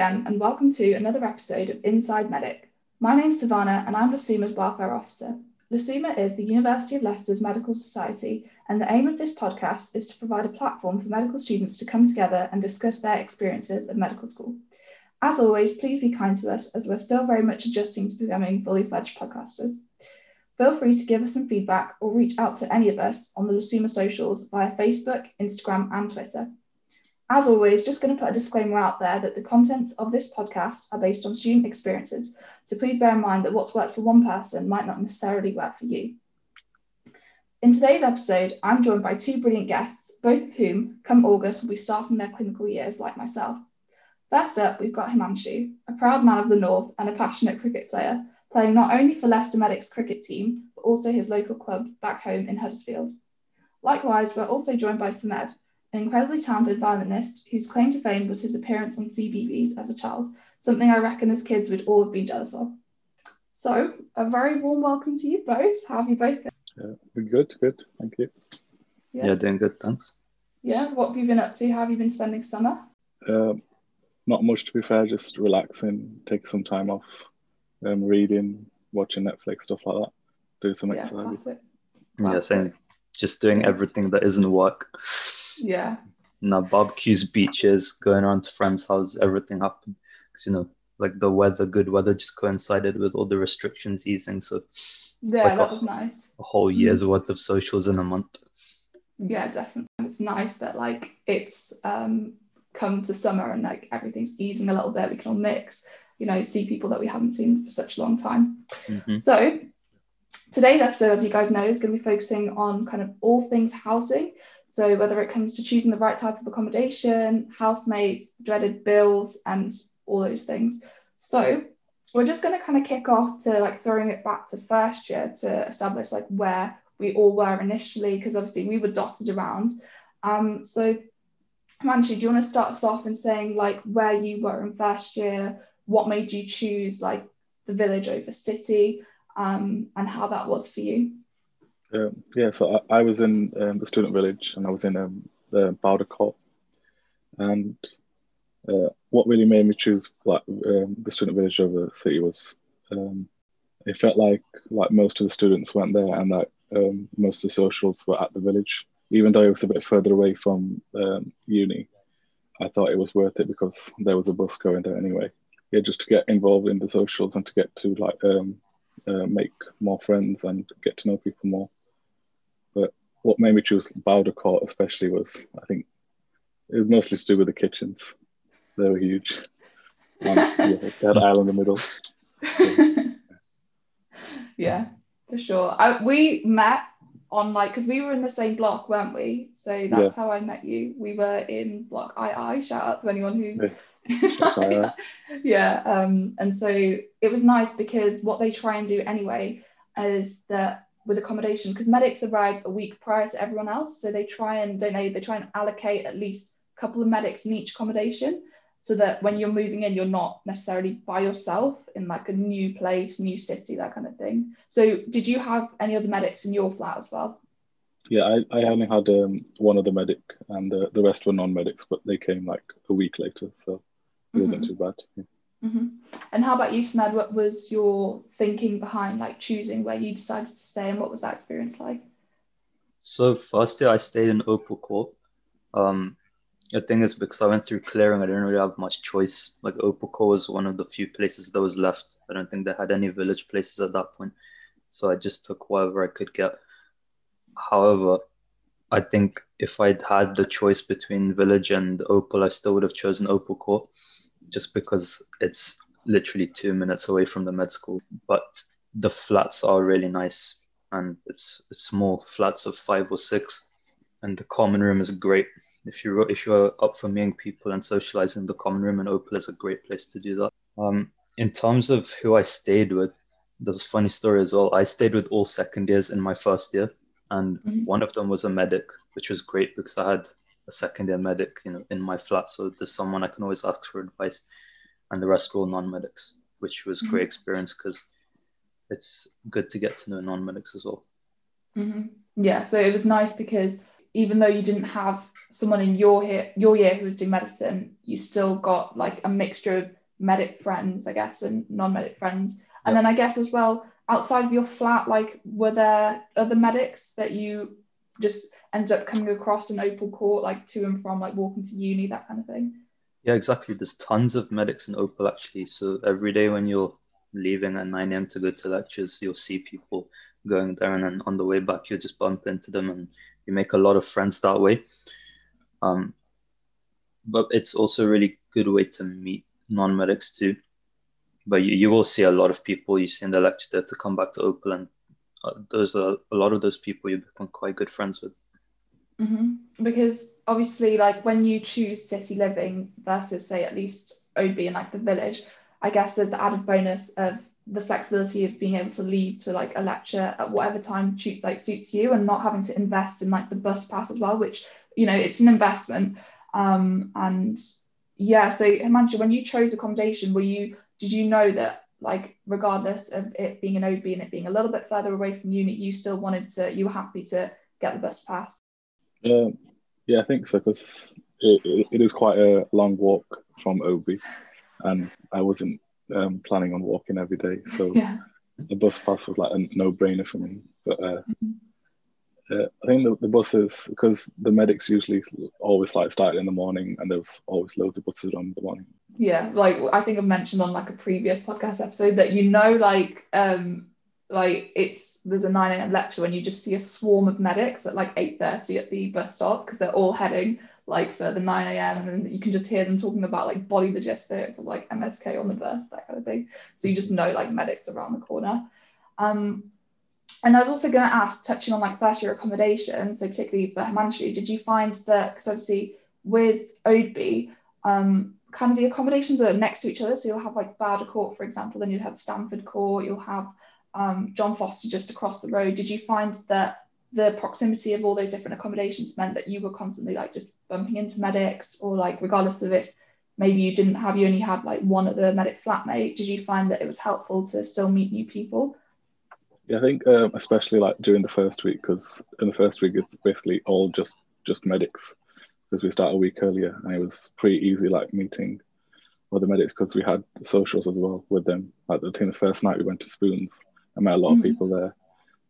Again, and welcome to another episode of Inside Medic. My name's Savannah, and I'm LUSUMA's Welfare Officer. LUSUMA is the University of Leicester's Medical Society, and the aim of this podcast is to provide a platform for medical students to come together and discuss their experiences of medical school. As always, please be kind to us as we're still very much adjusting to becoming fully fledged podcasters. Feel free to give us some feedback or reach out to any of us on the LUSUMA socials via Facebook, Instagram, and Twitter. As always, just going to put a disclaimer out there that the contents of this podcast are based on student experiences. So please bear in mind that what's worked for one person might not necessarily work for you. In today's episode, I'm joined by two brilliant guests, both of whom, come August, will be starting their clinical years like myself. First up, we've got Himanshu, a proud man of the North and a passionate cricket player, playing not only for Leicester Medics cricket team, but also his local club back home in Huddersfield. Likewise, we're also joined by Samed, an incredibly talented violinist whose claim to fame was his appearance on CBeebies as a child, something I reckon as kids we'd all have been jealous of. So, a very warm welcome to you both. How have you both been? Yeah, good, good. Thank you. Yeah. yeah, doing good. Thanks. Yeah, what have you been up to? How have you been spending summer? Uh, not much, to be fair. Just relaxing, take some time off, um, reading, watching Netflix, stuff like that. Do some yeah, exercise. Yeah, same. Just doing everything that isn't work. Yeah. No barbecues, beaches, going around to friends' houses, everything happened. Because you know, like the weather, good weather, just coincided with all the restrictions easing. So yeah, like that a, was nice. A whole year's mm-hmm. worth of socials in a month. Yeah, definitely. It's nice that like it's um come to summer and like everything's easing a little bit. We can all mix, you know, see people that we haven't seen for such a long time. Mm-hmm. So today's episode, as you guys know, is going to be focusing on kind of all things housing. So whether it comes to choosing the right type of accommodation, housemates, dreaded bills, and all those things. So we're just going to kind of kick off to like throwing it back to first year to establish like where we all were initially, because obviously we were dotted around. Um, so Manchi, do you want to start us off in saying like where you were in first year, what made you choose like the village over city, um, and how that was for you? Um, yeah, so I, I was in um, the student village and I was in um, the Bowder Court. And uh, what really made me choose like um, the student village over the city was um, it felt like like most of the students went there and that um, most of the socials were at the village. Even though it was a bit further away from uni, I thought it was worth it because there was a bus going there anyway. Yeah, just to get involved in the socials and to get to like uh, make more friends and get to know people more what made me choose Bowder Court especially was I think it was mostly to do with the kitchens. They were huge. And, yeah, they had an aisle in the middle. yeah, for sure. I, we met on like because we were in the same block, weren't we? So that's yeah. how I met you. We were in block II. Shout out to anyone who's yeah. yeah. Um, and so it was nice because what they try and do anyway is that with accommodation because medics arrive a week prior to everyone else so they try and don't they they try and allocate at least a couple of medics in each accommodation so that when you're moving in you're not necessarily by yourself in like a new place new city that kind of thing so did you have any other medics in your flat as well yeah i, I only had um, one other medic and the, the rest were non-medics but they came like a week later so it wasn't mm-hmm. too bad yeah. Mm-hmm. And how about you, Smed? What was your thinking behind like choosing where you decided to stay, and what was that experience like? So first year I stayed in Opal Court. Um, the thing is because I went through clearing, I didn't really have much choice. Like Opal Court was one of the few places that was left. I don't think they had any village places at that point, so I just took whatever I could get. However, I think if I'd had the choice between village and Opal, I still would have chosen Opal Court just because it's literally two minutes away from the med school. But the flats are really nice and it's, it's small flats of five or six. And the common room is great. If you're if you're up for meeting people and socializing, the common room in Opal is a great place to do that. Um, in terms of who I stayed with, there's a funny story as well. I stayed with all second years in my first year, and mm-hmm. one of them was a medic, which was great because I had a second year medic, you know, in my flat. So there's someone I can always ask for advice, and the rest were all non-medics, which was mm-hmm. great experience because it's good to get to know non-medics as well. Mm-hmm. Yeah, so it was nice because even though you didn't have someone in your year, your year who was doing medicine, you still got like a mixture of medic friends, I guess, and non-medic friends. And then I guess as well, outside of your flat, like were there other medics that you just ended up coming across in Opal Court, like to and from, like walking to uni, that kind of thing? Yeah, exactly. There's tons of medics in Opal actually. So every day when you're leaving at 9 a.m. to go to lectures, you'll see people going there, and then on the way back, you just bump into them, and you make a lot of friends that way. Um, but it's also a really good way to meet non-medics too. But you, you will see a lot of people you see in the lecture to come back to Opal, and there's a, a lot of those people you become quite good friends with. Mm-hmm. Because obviously, like when you choose city living versus say at least Oadby in like the village, I guess there's the added bonus of the flexibility of being able to leave to like a lecture at whatever time like suits you and not having to invest in like the bus pass as well, which you know it's an investment. Um, and yeah, so Himanshu, when you chose accommodation, were you did you know that like regardless of it being an Oadby and it being a little bit further away from uni, you still wanted to you were happy to get the bus pass? Um, yeah, I think so because it, it, it is quite a long walk from Oadby, and I wasn't um, planning on walking every day, so Yeah. the bus pass was like a no-brainer for me. But uh, Mhm. Uh, I think the, the buses because the medics usually always like started in the morning, and there's always loads of buses on the morning. yeah like i think i've mentioned on like a previous podcast episode that you know like um like it's there's a 9 a.m lecture when you just see a swarm of medics at like 8.30 at the bus stop because they're all heading like for the 9 a.m and you can just hear them talking about like body logistics or like msk on the bus that kind of thing so you just know like medics around the corner um and I was also going to ask, touching on like first year accommodation, so particularly for Himanshu, did you find that, because obviously with Oadby, um, kind of the accommodations are next to each other. So you'll have like Bowder Court, for example, then you'll have Stamford Court, you'll have um, John Foster just across the road. Did you find that the proximity of all those different accommodations meant that you were constantly like just bumping into medics or like regardless of if maybe you didn't have, you only had like one other medic flatmate, did you find that it was helpful to still meet new people? Yeah, I think um, especially like during the first week because in the first week it's basically all just just medics because we start a week earlier and it was pretty easy like meeting other medics because we had socials as well with them. Like I think the first night we went to Spoons, I met a lot Mhm. of people there,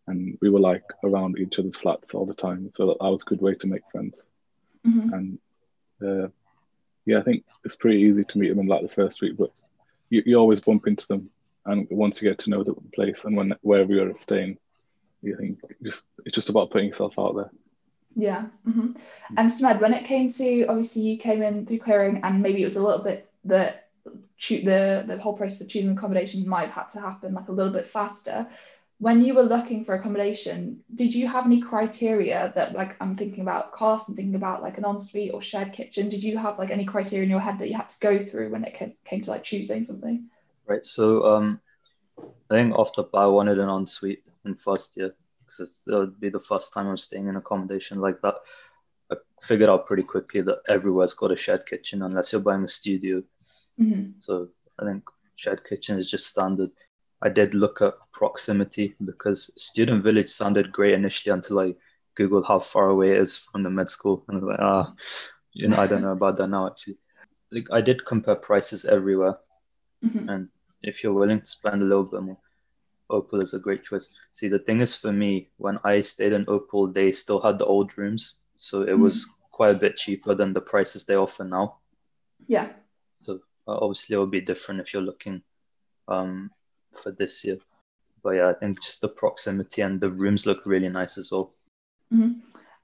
and we were like around each other's flats all the time. So that, that was a good way to make friends. Mhm. And uh, yeah, I think it's pretty easy to meet them in like the first week, but you, you always bump into them. And once you get to know the place and when wherever you're staying, you think just it's just about putting yourself out there. Yeah. hmm And Smed, when it came to obviously you came in through clearing, and maybe it was a little bit that the the whole process of choosing accommodation might have had to happen like a little bit faster. When you were looking for accommodation, did you have any criteria that like I'm thinking about cost and thinking about like an ensuite or shared kitchen? Did you have like any criteria in your head that you had to go through when it came to like choosing something? Right. So um, I think off the bat, I wanted an ensuite in first year because it would be the first time I'm staying in accommodation like that. I figured out pretty quickly that everywhere's got a shared kitchen unless you're buying a studio. hmm So I think shared kitchen is just standard. I did look at proximity because student village sounded great initially until I googled how far away it is from the med school, and I was like, ah, you know, I don't know about that now actually. Like I did compare prices everywhere, hmm and if you're willing to spend a little bit more, Opal is a great choice. See, the thing is for me, when I stayed in Opal, they still had the old rooms, so it was quite a bit cheaper than the prices they offer now. Yeah. So uh, obviously, it will be different if you're looking um, for this year. But yeah, I think just the proximity and the rooms look really nice as well. hmm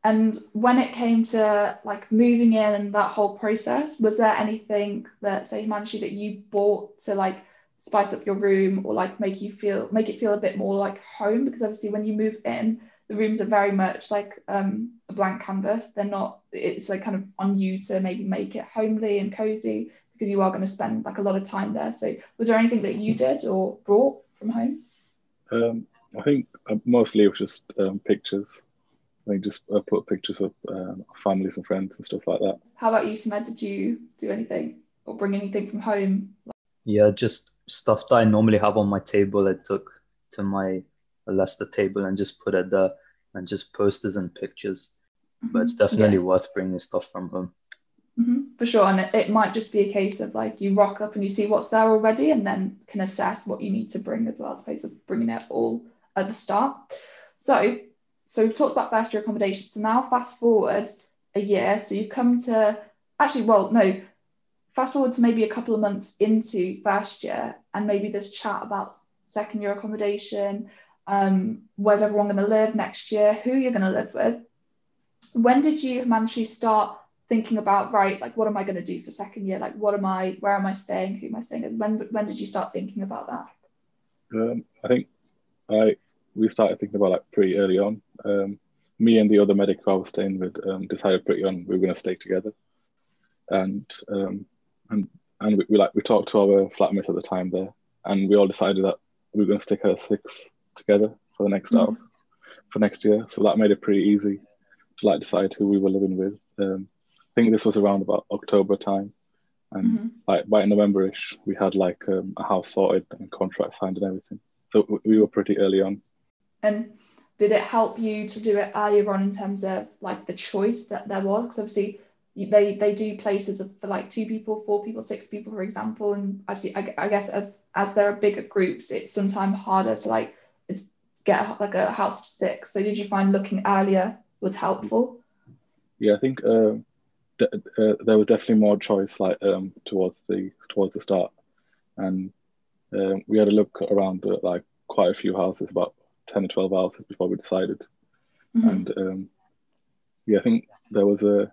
And when it came to like moving in and that whole process, was there anything that say Himanshu that you bought to like spice up your room or like make you feel make it feel a bit more like home? Because obviously when you move in, the rooms are very much like um, a blank canvas. They're not. It's like kind of on you to maybe make it homely and cozy because you are going to spend like a lot of time there. So was there anything that you did or brought from home? Um, I think uh, mostly it was just um, pictures. I think just uh, put pictures of um, families and friends and stuff like that. How about you, Smed? Did you do anything or bring anything from home? Yeah, just stuff that I normally have on my table. I took to my Leicester table and just put it there, and just posters and pictures. but it's definitely yeah. worth bringing stuff from home. Mm-hmm, for sure, and it, it might just be a case of like you rock up and you see what's there already, and then can assess what you need to bring as well, as opposed to bringing it all at the start. So, so we've talked about first year accommodation. So now fast forward a year, so you've come to actually, well, no, fast forward to maybe a couple of months into first year, and maybe this chat about second year accommodation. Um, where's everyone going to live next year? Who you're going to live with? When did you manage to start thinking about right like what am i going to do for second year like what am i where am i staying who am i staying with when when did you start thinking about that um, i think i we started thinking about that pretty early on um, me and the other medic i was staying with um, decided pretty on we were going to stay together and um, and and we, we, like we talked to our flatmates at the time there and we all decided that we were going to stick at six together for the next mm-hmm. house for next year so that made it pretty easy to like decide who we were living with um, I think this was around about October time, and mm-hmm. like by November-ish, we had like um, a house sorted and contract signed and everything. So we were pretty early on. And did it help you to do it earlier on in terms of like the choice that there was? Because obviously they they do places for like two people, four people, six people, for example. And actually, I, I guess as as there are bigger groups, it's sometimes harder to like it's get like a house of six. So did you find looking earlier was helpful? Yeah, I think um, uh, there was definitely more choice like um, towards the towards the start, and um, we had a look around at like quite a few houses, about ten or twelve houses before we decided, mm-hmm. and um, yeah, I think there was a.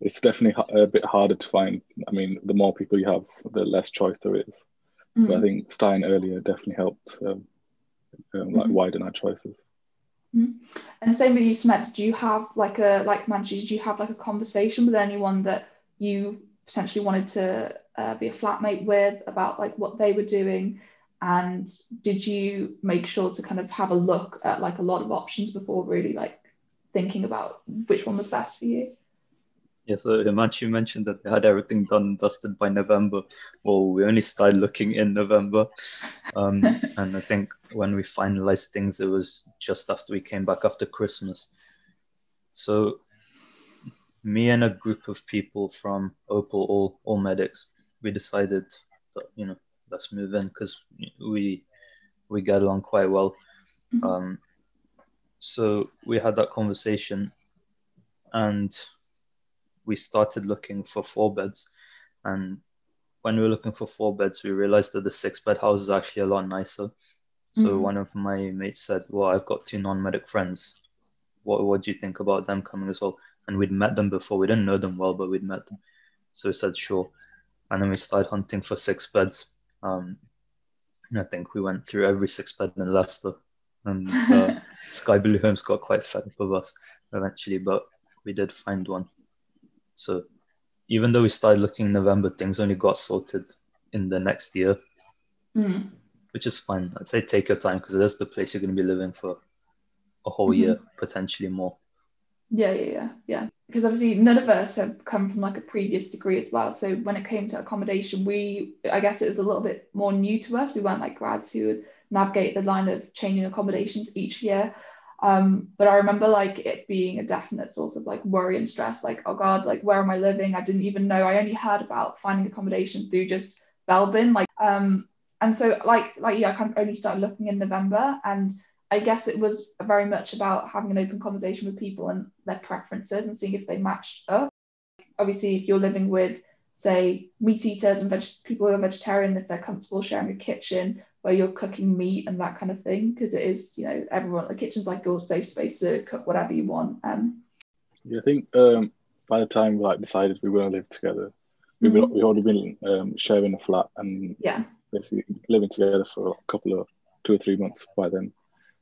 It's definitely a bit harder to find. I mean, the more people you have, the less choice there is. Mm-hmm. But I think starting earlier definitely helped, um, um, like mm-hmm. widen our choices. Mm-hmm. And same with you, Smet. Do you have like a like Manji? Did you have like a conversation with anyone that you potentially wanted to uh, be a flatmate with about like what they were doing? And did you make sure to kind of have a look at like a lot of options before really like thinking about which one was best for you? Yeah, so Himanshu mentioned that they had everything done and dusted by November. Well, we only started looking in November. Um, and I think when we finalized things, it was just after we came back after Christmas. So me and a group of people from Opal, all, all medics, we decided that, you know, let's move in because we we get along quite well. Mm-hmm. Um, so we had that conversation and we started looking for four beds. And when we were looking for four beds, we realized that the six bed house is actually a lot nicer. So mm-hmm. one of my mates said, Well, I've got two non medic friends. What, what do you think about them coming as well? And we'd met them before. We didn't know them well, but we'd met them. So we said, Sure. And then we started hunting for six beds. Um, and I think we went through every six bed in Leicester. And uh, Sky Blue Homes got quite fed up of us eventually, but we did find one. So even though we started looking in November, things only got sorted in the next year, mm. which is fine. I'd say take your time because that's the place you're going to be living for a whole mm-hmm. year, potentially more. Yeah, yeah, yeah, yeah. Because obviously none of us have come from like a previous degree as well. So when it came to accommodation, we, I guess it was a little bit more new to us. We weren't like grads who would navigate the line of changing accommodations each year. Um, but I remember like it being a definite source of like worry and stress, like, oh God, like where am I living? I didn't even know. I only heard about finding accommodation through just Belbin. Like um and so like like yeah, I kind of only started looking in November and I guess it was very much about having an open conversation with people and their preferences and seeing if they matched up. Obviously, if you're living with, say, meat eaters and veg- people who are vegetarian, if they're comfortable sharing a kitchen, where you're cooking meat and that kind of thing because it is you know everyone the kitchen's like your safe space to cook whatever you want um yeah i think um by the time we like decided we were going to live together mm-hmm. we we already been um, sharing a flat and yeah basically living together for a couple of two or three months by then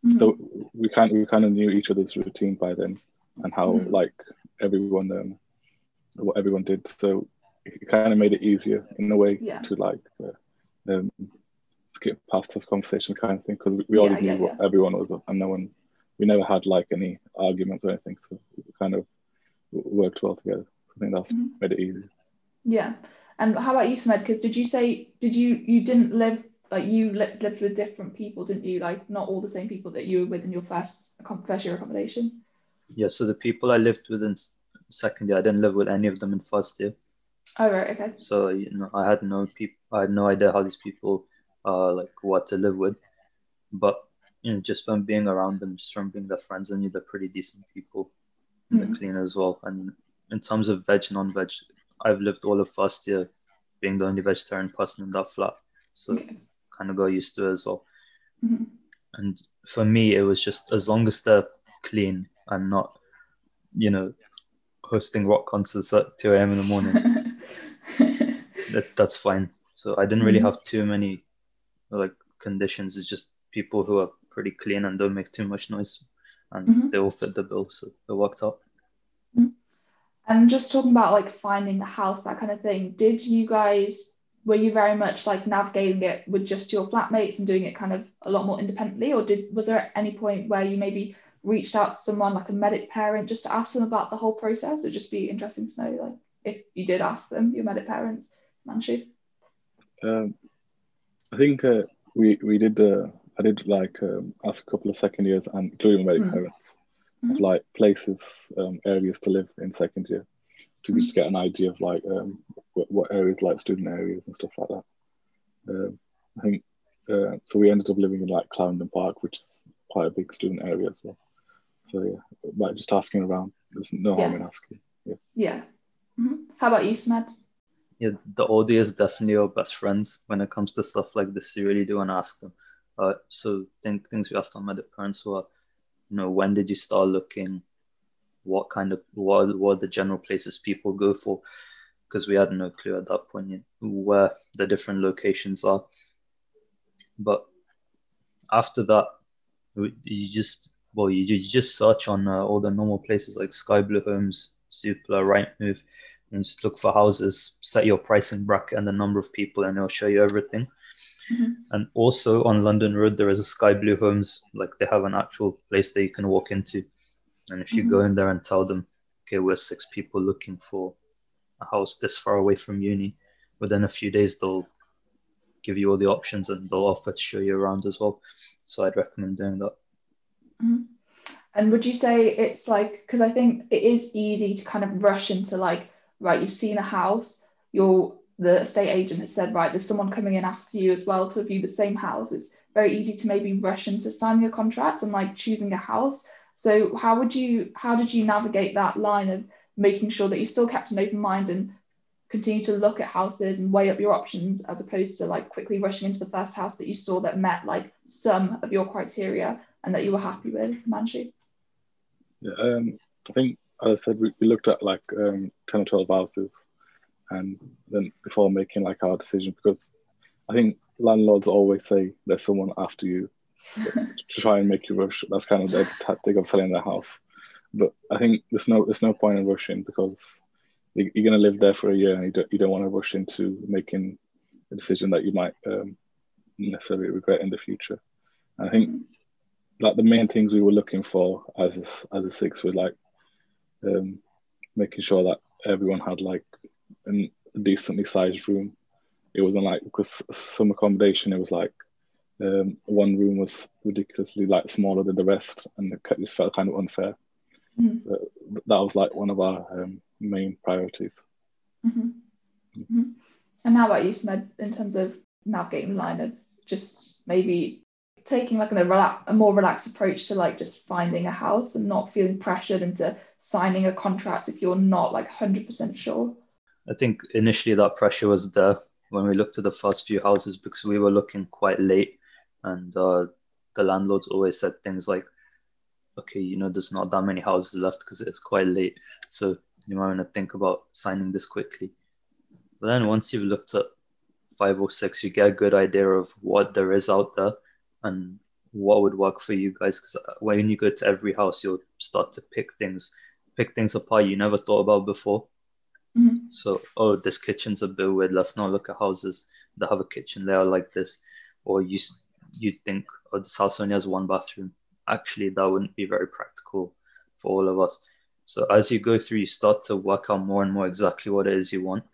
mm-hmm. so we kind we kind of knew each other's routine by then and how mm-hmm. like everyone um what everyone did so it kind of made it easier in a way yeah. to like uh, um, skip past this conversation kind of thing because we, we already yeah, knew yeah, what everyone was and no one we never had like any arguments or anything so we kind of worked well together i think that's mm-hmm. made it easy yeah and how about you Smed? because did you say did you you didn't live like you lived, lived with different people didn't you like not all the same people that you were with in your first first year accommodation Yeah, so the people I lived with in second year, I didn't live with any of them in first year. Oh right, okay. So you know, I had no people, I had no idea how these people, uh, like what to live with. But you know, just from being around them, just from being their friends, I knew they're pretty decent people. And they're clean as well. And in terms of veg, non-veg, I've lived all of first year being the only vegetarian person in that flat. So kind of got used to it as well. Mhm. And for me, it was just as long as they're clean and not, you know, hosting rock concerts at 2 a.m. in the morning, that, that's fine. So I didn't really Mhm. have too many like conditions. It's just people who are pretty clean and don't make too much noise, and Mhm. they all fit the bill, so it worked out. And just talking about like finding the house, that kind of thing, did you guys were you very much like navigating it with just your flatmates and doing it kind of a lot more independently, or did was there at any point where you maybe reached out to someone like a medic parent just to ask them about the whole process? It'd just be interesting to know, like if you did ask them, your medic parents, Manchu. Um, I think uh, we we did. Uh, I did like um, ask a couple of second years, and including my Mm. parents, of Mhm. like places, um, areas to live in second year, to Mhm. just get an idea of like um, what, what areas like student areas and stuff like that. Um, I think uh, so. We ended up living in like Clarendon Park, which is quite a big student area as well. So yeah, like just asking around. There's no harm in asking. Yeah. Mhm. How about you, Yeah, the OD is definitely our best friends when it comes to stuff like this. You really do to ask them. Uh, so think things we asked our medic parents were, you know, when did you start looking? What kind of what what are the general places people go for? Because we had no clue at that point yet where the different locations are. But after that, you just well, you, you just search on uh, all the normal places like Sky Blue Homes, Zoopla, Rightmove, and just look for houses, set your pricing bracket and the number of people, and it'll show you everything. Mhm. And also on London Road, there is a Sky Blue Homes, like they have an actual place that you can walk into. And if you go in there and tell them, okay, we're six people looking for a house this far away from uni, within a few days they'll give you all the options and they'll offer to show you around as well. So I'd recommend doing that. And would you say it's like, because I think it is easy to kind of rush into like, right, you've seen a house, you're the estate agent has said, right, there's someone coming in after you as well to view the same house. It's very easy to maybe rush into signing a contract and like choosing a house. So how would you, how did you navigate that line of making sure that you still kept an open mind and continue to look at houses and weigh up your options as opposed to like quickly rushing into the first house that you saw that met like some of your criteria and that you were happy with, Manchu? Yeah, um, I think, as I said, we, we looked at like um, 10 or 12 houses and then before making like our decision, because I think landlords always say there's someone after you to try and make you rush. That's kind of their tactic of selling their house. But I think there's no there's no point in rushing because you- you're going to live there for a year and you don't, you don't want to rush into making a decision that you might um, necessarily regret in the future. And I think like the main things we were looking for as a, as a six were like um, making sure that everyone had like a decently sized room. It wasn't like because some accommodation it was like um, one room was ridiculously like smaller than the rest, and it just felt kind of unfair. Mhm. So that was like one of our um, main priorities. Mhm. Mhm. And how about you, Smed, in terms of navigating the line of just maybe taking like an, a, rela- a more relaxed approach to like just finding a house and not feeling pressured into signing a contract if you're not like 100% sure? I think initially that pressure was there when we looked at the first few houses because we were looking quite late, and uh, the landlords always said things like, "Okay, you know, there's not that many houses left because it's quite late, so you might want to think about signing this quickly." But then once you've looked at five or six, you get a good idea of what there is out there and what would work for you guys. Because when you go to every house, you'll start to pick things, pick things apart you never thought about before. Mhm. So, oh, this kitchen's a bit weird. Let's not look at houses that have a kitchen layout like this. Or you you think, oh, this house only has one bathroom. Actually, that wouldn't be very practical for all of us. So as you go through, you start to work out more and more exactly what it is you want.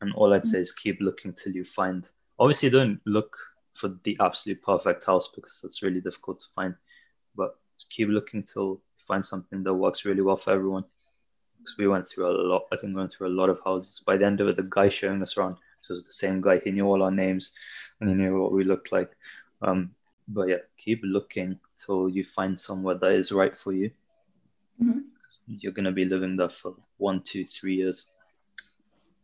And all I'd say is keep looking till you find. Obviously, don't look for the absolute perfect house because it's really difficult to find. But keep looking till you find something that works really well for everyone. Because we went through a lot. I think we went through a lot of houses. By the end of it, the guy showing us around, so it was the same guy. He knew all our names, and he knew what we looked like. Um, but yeah, keep looking till you find somewhere that is right for you. Mm-hmm. You're gonna be living there for one, two, three years.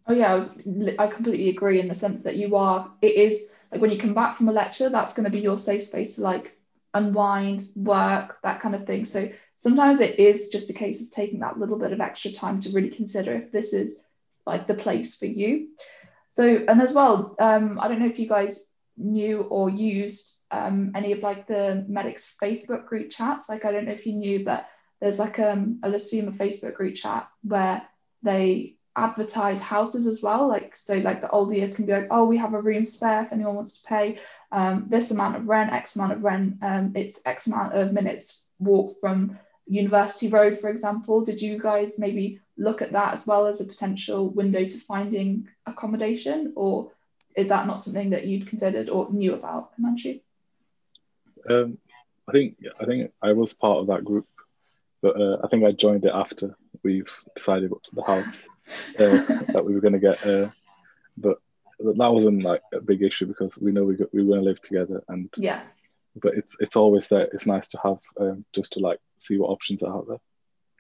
Oh yeah, I was. I completely agree in the sense that you are. It is like when you come back from a lecture, that's going to be your safe space to like unwind, work, that kind of thing. So sometimes it is just a case of taking that little bit of extra time to really consider if this is like the place for you. So and as well, um, I don't know if you guys knew or used um, any of like the medics Facebook group chats. Like I don't know if you knew, but there's like um, a LUSUMA Facebook group chat where they advertise houses as well. Like so, like the old years can be like, oh, we have a room spare if anyone wants to pay um, this amount of rent, X amount of rent. Um, it's X amount of minutes walk from University Road, for example. Did you guys maybe look at that as well as a potential window to finding accommodation, or is that not something that you'd considered or knew about, Himanshu? Um, I think I think I was part of that group, but uh, I think I joined it after we've decided the house that we were going to get. Uh, but that wasn't like a big issue because we know we got, we were going to live together, and yeah. But it's it's always there. It's nice to have um, just to like see what options are out there.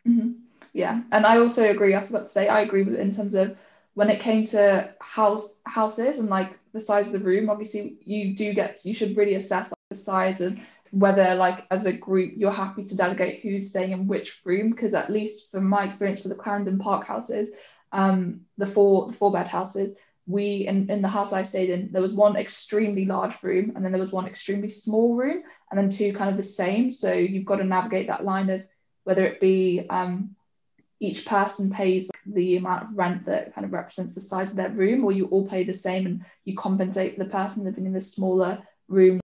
Mm-hmm. Yeah, and I also agree. I forgot to say I agree with in terms of when it came to house houses and like the size of the room. Obviously, you do get you should really assess like, the size and whether like as a group you're happy to delegate who's staying in which room because at least from my experience for the Clarendon Park houses, um, the four the four bed houses, we in, in the house I stayed in, there was one extremely large room and then there was one extremely small room and then two kind of the same. So you've got to navigate that line of whether it be um, each person pays the amount of rent that kind of represents the size of their room, or you all pay the same and you compensate for the person living in the smaller room,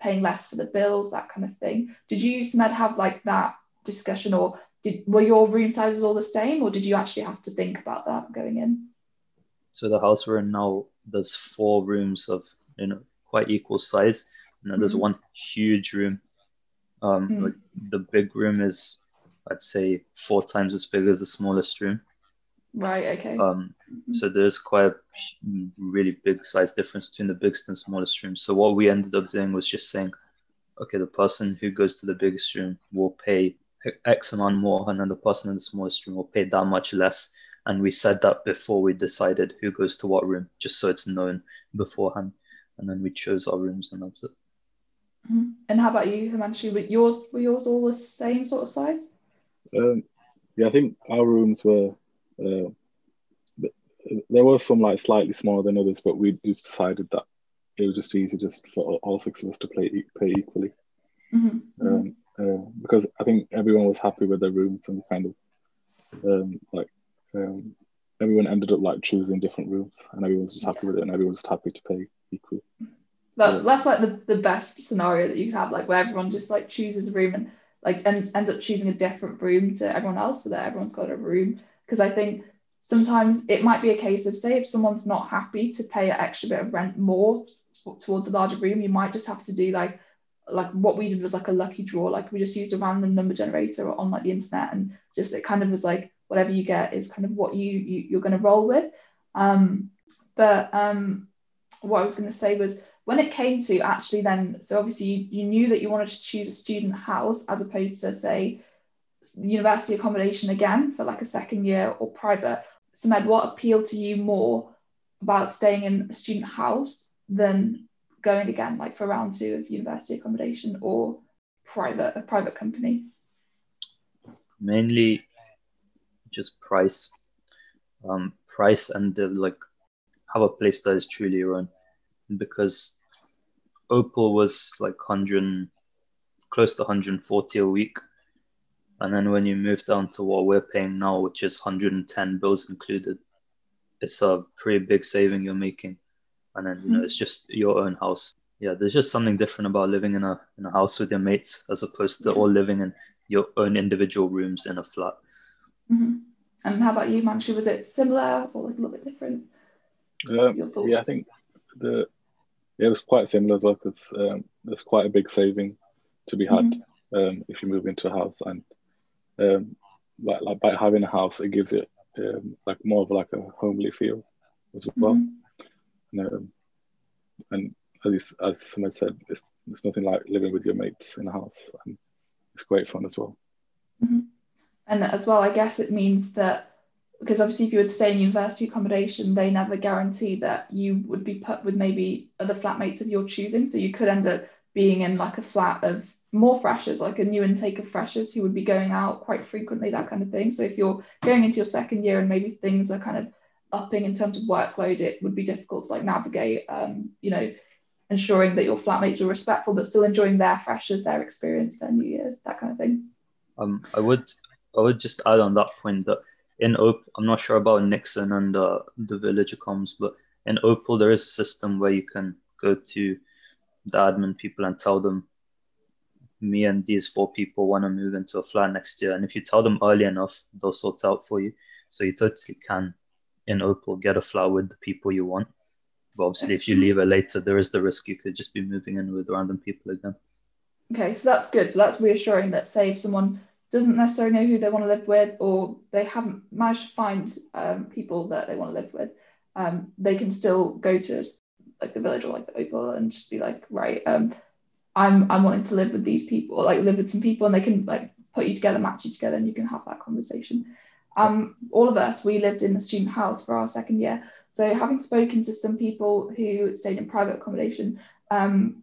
paying less for the bills, that kind of thing. Did you, Samed, have like that discussion, or did were your room sizes all the same, or did you actually have to think about that going in? So the house we're in now, there's four rooms of you know quite equal size, and then there's mm-hmm. one huge room. Um, mm-hmm. like the big room is, I'd say, four times as big as the smallest room. Right. Okay. Um, mm-hmm. so there's quite a really big size difference between the biggest and smallest room. So what we ended up doing was just saying, okay, the person who goes to the biggest room will pay X amount more, and then the person in the smallest room will pay that much less and we said that before we decided who goes to what room, just so it's known beforehand. And then we chose our rooms, and that's it. Mm-hmm. And how about you, Himanshu? Were yours were yours all the same sort of size? Um, yeah, I think our rooms were. Uh, there were some like slightly smaller than others, but we just decided that it was just easy just for all six of us to play pay equally. Mm-hmm. Um, uh, because I think everyone was happy with their rooms and kind of um, like um, everyone ended up like choosing different rooms, and everyone was just happy with it, and everyone was just happy to pay equally. That's that's like the, the best scenario that you can have, like where everyone just like chooses a room and like and ends up choosing a different room to everyone else, so that everyone's got a room. Because I think sometimes it might be a case of say if someone's not happy to pay an extra bit of rent more towards a larger room, you might just have to do like like what we did was like a lucky draw like we just used a random number generator on like the internet and just it kind of was like whatever you get is kind of what you, you you're going to roll with. Um, but um, what I was going to say was when it came to actually then, so obviously you, you knew that you wanted to choose a student house as opposed to say university accommodation again for like a second year or private. Samed, what appealed to you more about staying in a student house than going again like for round two of university accommodation or private a private company? Mainly just price, um, price and the, like have a place that is truly your own. Because Opal was like hundred, close to 140 a week, and then when you move down to what we're paying now, which is 110 bills included, it's a pretty big saving you're making. And then you know mm-hmm. it's just your own house. Yeah, there's just something different about living in a in a house with your mates as opposed to all living in your own individual rooms in a flat. Mm-hmm. And how about you, Manchu? Was it similar or like a little bit different? Um, yeah, I think the yeah, it was quite similar as well because um, there's quite a big saving to be had mm-hmm. um, if you move into a house, and um, like, like by having a house, it gives it um, like more of like a homely feel as well. Mm-hmm. And, and as you, as someone said, it's, it's nothing like living with your mates in a house, and it's great fun as well. Mm-hmm. And as well, I guess it means that because obviously if you would stay in university accommodation, they never guarantee that you would be put with maybe other flatmates of your choosing. So you could end up being in like a flat of more freshers, like a new intake of freshers who would be going out quite frequently, that kind of thing. So if you're going into your second year and maybe things are kind of upping in terms of workload, it would be difficult to like navigate, um, you know, ensuring that your flatmates are respectful but still enjoying their freshers, their experience, their New Year's, that kind of thing. Um, I would I would just add on that point that in Opal, I'm not sure about Nixon and uh, the village comms, but in Opal there is a system where you can go to the admin people and tell them me and these four people want to move into a flat next year. And if you tell them early enough, they'll sort out for you. So you totally can in Opal get a flat with the people you want. But obviously, if you leave it later, there is the risk you could just be moving in with random people again. Okay, so that's good. So that's reassuring that, say, if someone doesn't necessarily know who they want to live with, or they haven't managed to find um, people that they want to live with, um, they can still go to like the village or like the Opal and just be like, right, um, I'm I'm wanting to live with these people, like live with some people, and they can like put you together, match you together, and you can have that conversation. Um, all of us, we lived in the student house for our second year. So having spoken to some people who stayed in private accommodation, um,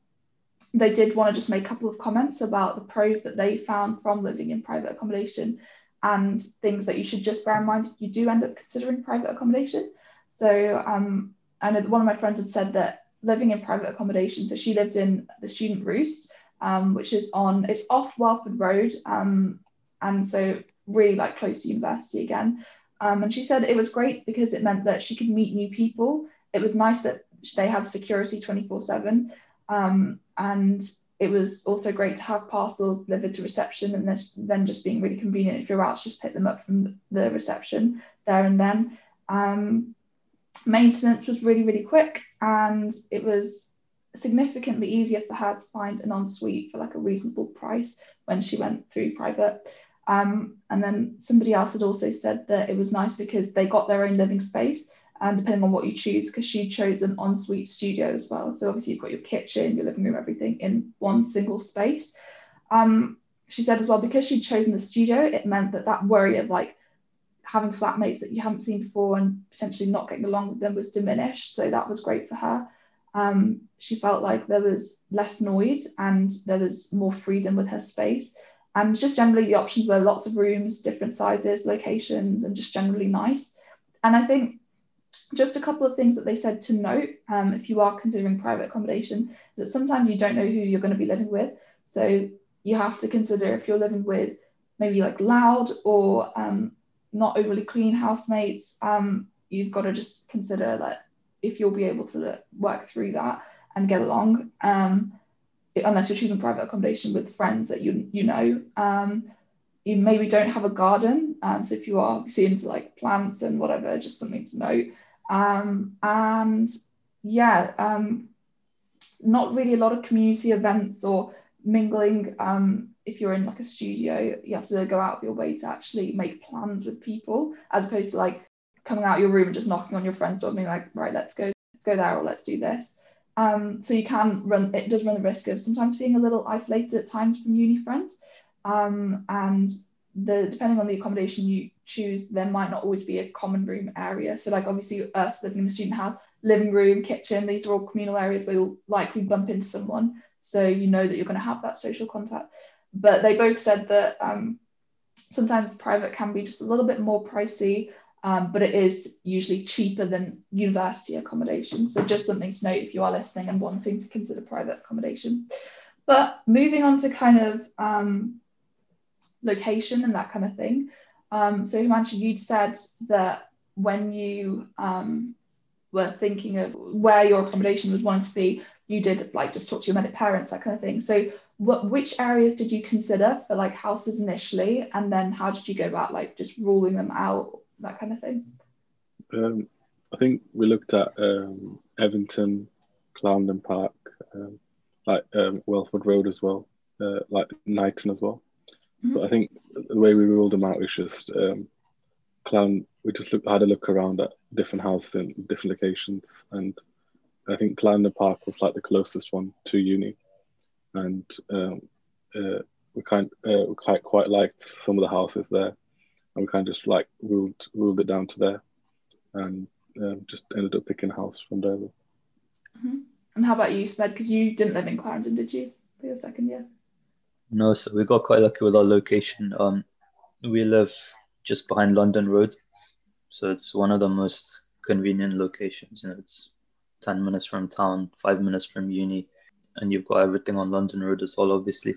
they did want to just make a couple of comments about the pros that they found from living in private accommodation and things that you should just bear in mind if you do end up considering private accommodation. So um, I know one of my friends had said that living in private accommodation, so she lived in the Student Roost, um, which is on, it's off Welford Road, um, and so really like close to university again. Um, and she said it was great because it meant that she could meet new people. It was nice that they had security 24 7. Um, and it was also great to have parcels delivered to reception and then just being really convenient if you're out to just pick them up from the reception there and then. Um, maintenance was really, really quick and it was significantly easier for her to find an ensuite for like a reasonable price when she went through private. Um, and then somebody else had also said that it was nice because they got their own living space and depending on what you choose, because she chose an ensuite studio as well. So obviously you've got your kitchen, your living room, everything in one single space. Um, she said as well, because she'd chosen the studio, it meant that that worry of like having flatmates that you haven't seen before and potentially not getting along with them was diminished. So that was great for her. Um, she felt like there was less noise and there was more freedom with her space. And just generally, the options were lots of rooms, different sizes, locations, and just generally nice. And I think just a couple of things that they said to note um, if you are considering private accommodation is that sometimes you don't know who you're going to be living with. So you have to consider if you're living with maybe like loud or um, not overly clean housemates, um, you've got to just consider that if you'll be able to work through that and get along, um, unless you're choosing private accommodation with friends that you you know. Um, you maybe don't have a garden, um, so if you are obviously into like plants and whatever, just something to note. Um, and yeah, um, not really a lot of community events or mingling. Um, if you're in like a studio, you have to go out of your way to actually make plans with people, as opposed to like coming out your room and just knocking on your friend's door and being like, right, let's go go there or let's do this. Um, so you can run, it does run the risk of sometimes being a little isolated at times from uni friends. Um, and the depending on the accommodation you choose, there might not always be a common room area. So like obviously us living in the student house, living room, kitchen, these are all communal areas where you'll likely bump into someone. So you know that you're going to have that social contact. But they both said that um, sometimes private can be just a little bit more pricey, um, but it is usually cheaper than university accommodation. So just something to note if you are listening and wanting to consider private accommodation. But moving on to kind of um, location and that kind of thing. Um, so Himanshu, you'd said that when you um, were thinking of where your accommodation was wanting to be, you did like just talk to your parents, that kind of thing. So what which areas did you consider for like houses initially, and then how did you go about like just ruling them out, that kind of thing? Um, I think we looked at um, Evington, Clarendon Park, um, like um, Welford Road as well, uh, like Knighton as well. Mm-hmm. But I think the way we ruled them out was just um, Clown. We just looked, had a look around at different houses in different locations, and I think Clarendon Park was like the closest one to uni, and um, uh, we kind uh, we quite quite liked some of the houses there, and we kind of just like ruled ruled it down to there, and um, just ended up picking a house from there. Mm-hmm. And how about you, Smed? Because you didn't live in Clarendon, did you, for your second year? No, so we got quite lucky with our location. Um, we live just behind London Road, so it's one of the most convenient locations. You know, it's ten minutes from town, five minutes from uni, and you've got everything on London Road as well, obviously.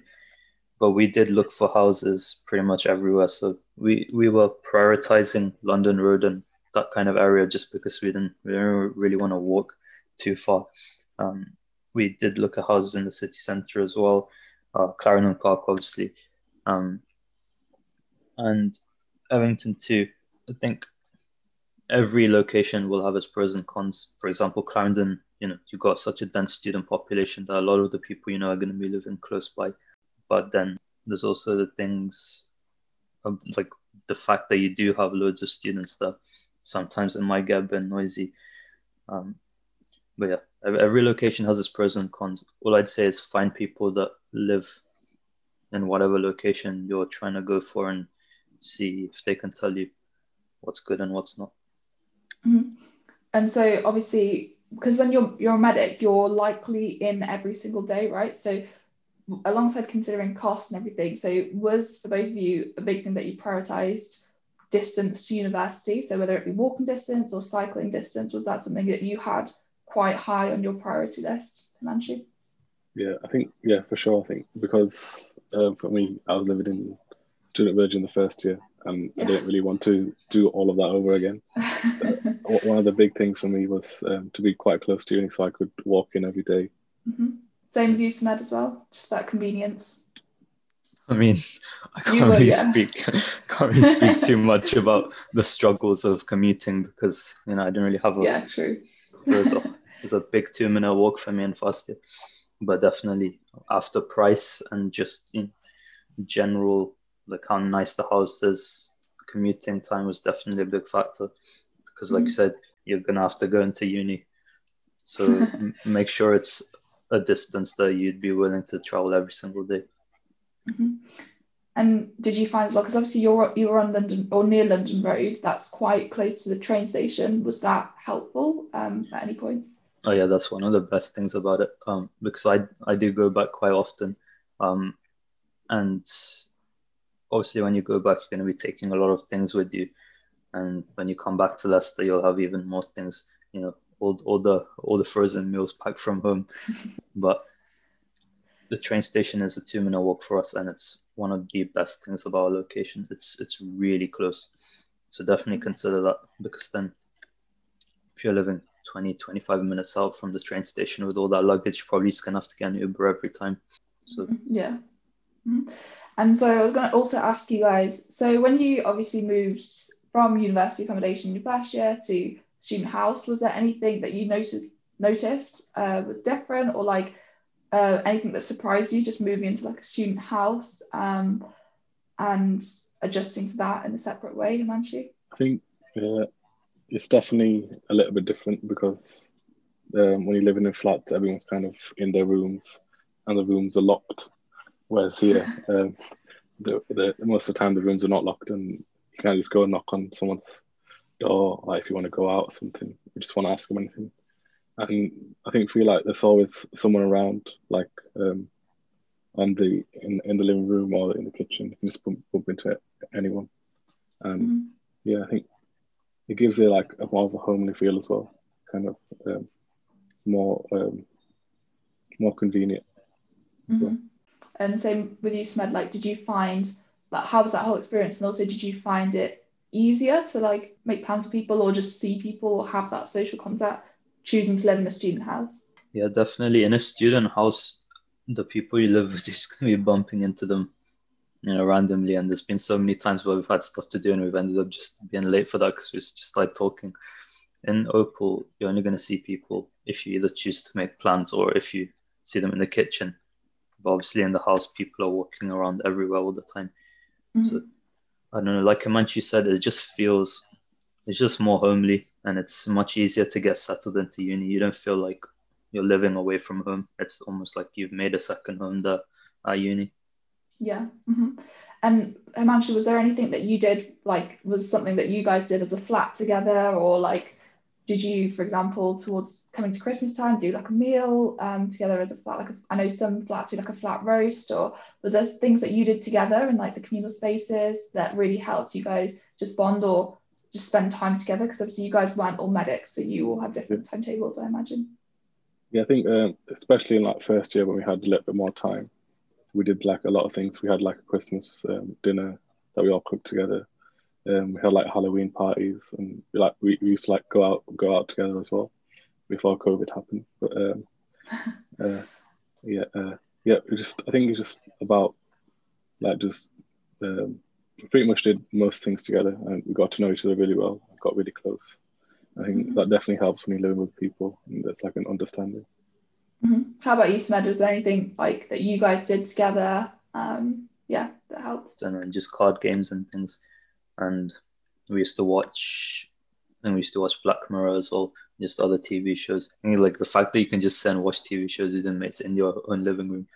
But we did look for houses pretty much everywhere, so we we were prioritizing London Road and that kind of area just because we didn't we didn't really want to walk too far. Um, we did look at houses in the city centre as well, uh, Clarendon Park, obviously, um, and Evington too. I think every location will have its pros and cons. For example, Clarendon, you know, you've got such a dense student population that a lot of the people you know are going to be living close by. But then there's also the things like the fact that you do have loads of students that sometimes it might get a bit noisy. Um, but yeah, every location has its pros and cons. All I'd say is find people that live in whatever location you're trying to go for and see if they can tell you what's good and what's not. Mm-hmm. And so obviously, because when you're you're a medic, you're likely in every single day, right? So alongside considering costs and everything, so was for both of you a big thing that you prioritized distance to university? So whether it be walking distance or cycling distance, was that something that you had quite high on your priority list, Manchu? Yeah, I think yeah for sure. I think because um, for me, I was living in student village in the first year, and yeah. I didn't really want to do all of that over again. one of the big things for me was um, to be quite close to uni, so I could walk in every day. Mm-hmm. Same with you, Smed, as well. Just that convenience. I mean, I can't really yeah. speak can't really speak too much about the struggles of commuting because you know I didn't really have a yeah true. it was a, it was a big two minute walk for me in first year, but definitely after price and just in general like how nice the house is, commuting time was definitely a big factor because like mm. you said you're gonna have to go into uni, so m- make sure it's a distance that you'd be willing to travel every single day. Mm-hmm. And did you find as well? Because obviously you're you're on London or near London Road. That's quite close to the train station. Was that helpful um, at any point? Oh yeah, that's one of the best things about it. Um, because I I do go back quite often, um, and obviously when you go back, you're going to be taking a lot of things with you, and when you come back to Leicester, you'll have even more things. You know, all all the all the frozen meals packed from home, but the train station is a two minute walk for us, and it's one of the best things about our location. It's it's really close, so definitely consider that because then, if you're living 20, 25 minutes out from the train station with all that luggage, you're probably just gonna have to get an Uber every time. So mm-hmm. yeah. Mm-hmm. And so I was going to also ask you guys. So when you obviously moved from university accommodation in your first year to student house, was there anything that you noticed noticed uh, was different, or like uh, anything that surprised you just moving into like a student house um, and adjusting to that in a separate way, Himanshu? I think uh, it's definitely a little bit different because um, when you live in a flat, everyone's kind of in their rooms and the rooms are locked. Whereas here, um, the, the, most of the time the rooms are not locked and you can just go and knock on someone's door, like if you want to go out or something, you just want to ask them anything and I think feel like there's always someone around, like um, on the in, in the living room or in the kitchen. You can just bump, bump into it, anyone. And mm-hmm. yeah, I think it gives it like a more of a homely feel as well. Kind of um, more um, more convenient. Mm-hmm. Well. And same with you, Smed. Like, did you find like how was that whole experience? And also, did you find it easier to like make plans with people or just see people or have that social contact choosing to live in a student house. Yeah, definitely. In a student house, the people you live with is going to be bumping into them, you know, randomly. And there's been so many times where we've had stuff to do and we've ended up just being late for that because we just like talking. In Opal, you're only going to see people if you either choose to make plans or if you see them in the kitchen. But obviously, in the house, people are walking around everywhere all the time. Mm-hmm. So I don't know, like Himanshu said, it just feels it's just more homely and it's much easier to get settled into uni. You don't feel like you're living away from home. It's almost like you've made a second home there at uni. Yeah. Mm-hmm. And Himanshu, was there anything that you did, like, was something that you guys did as a flat together, or like, did you, for example, towards coming to Christmas time, do like a meal um, together as a flat? Like, a, I know some flats do like a flat roast, or was there things that you did together in like the communal spaces that really helped you guys just bond or just spend time together? Because obviously you guys weren't all medics, so you all have different timetables, I imagine. Yeah, I think um, especially in like first year when we had a little bit more time, we did like a lot of things. We had like a Christmas um, dinner that we all cooked together. Um, we had like Halloween parties, and we, like we, we, used to like go out go out together as well before COVID happened. But um, uh, yeah, uh, yeah, it just I think it's just about like just um, pretty much did most things together, and we got to know each other really well. Got really close. I think mm-hmm. that definitely helps when you're living with people, and there's like an understanding. Mm-hmm. How about you, Smed? Was there anything like that you guys did together? Um, yeah, that helped. And just card games and things, and we used to watch, and we used to watch Black Mirror as well, just other TV shows. And like the fact that you can just sit and watch TV shows even mates in your own living room,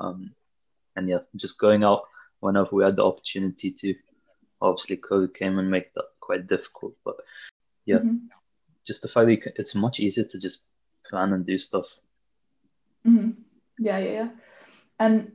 um, and yeah, just going out whenever we had the opportunity to. Obviously, COVID came and make that quite difficult, but yeah, mm-hmm. just the fact that can, it's much easier to just plan and do stuff Mm-hmm. Yeah, yeah, yeah. And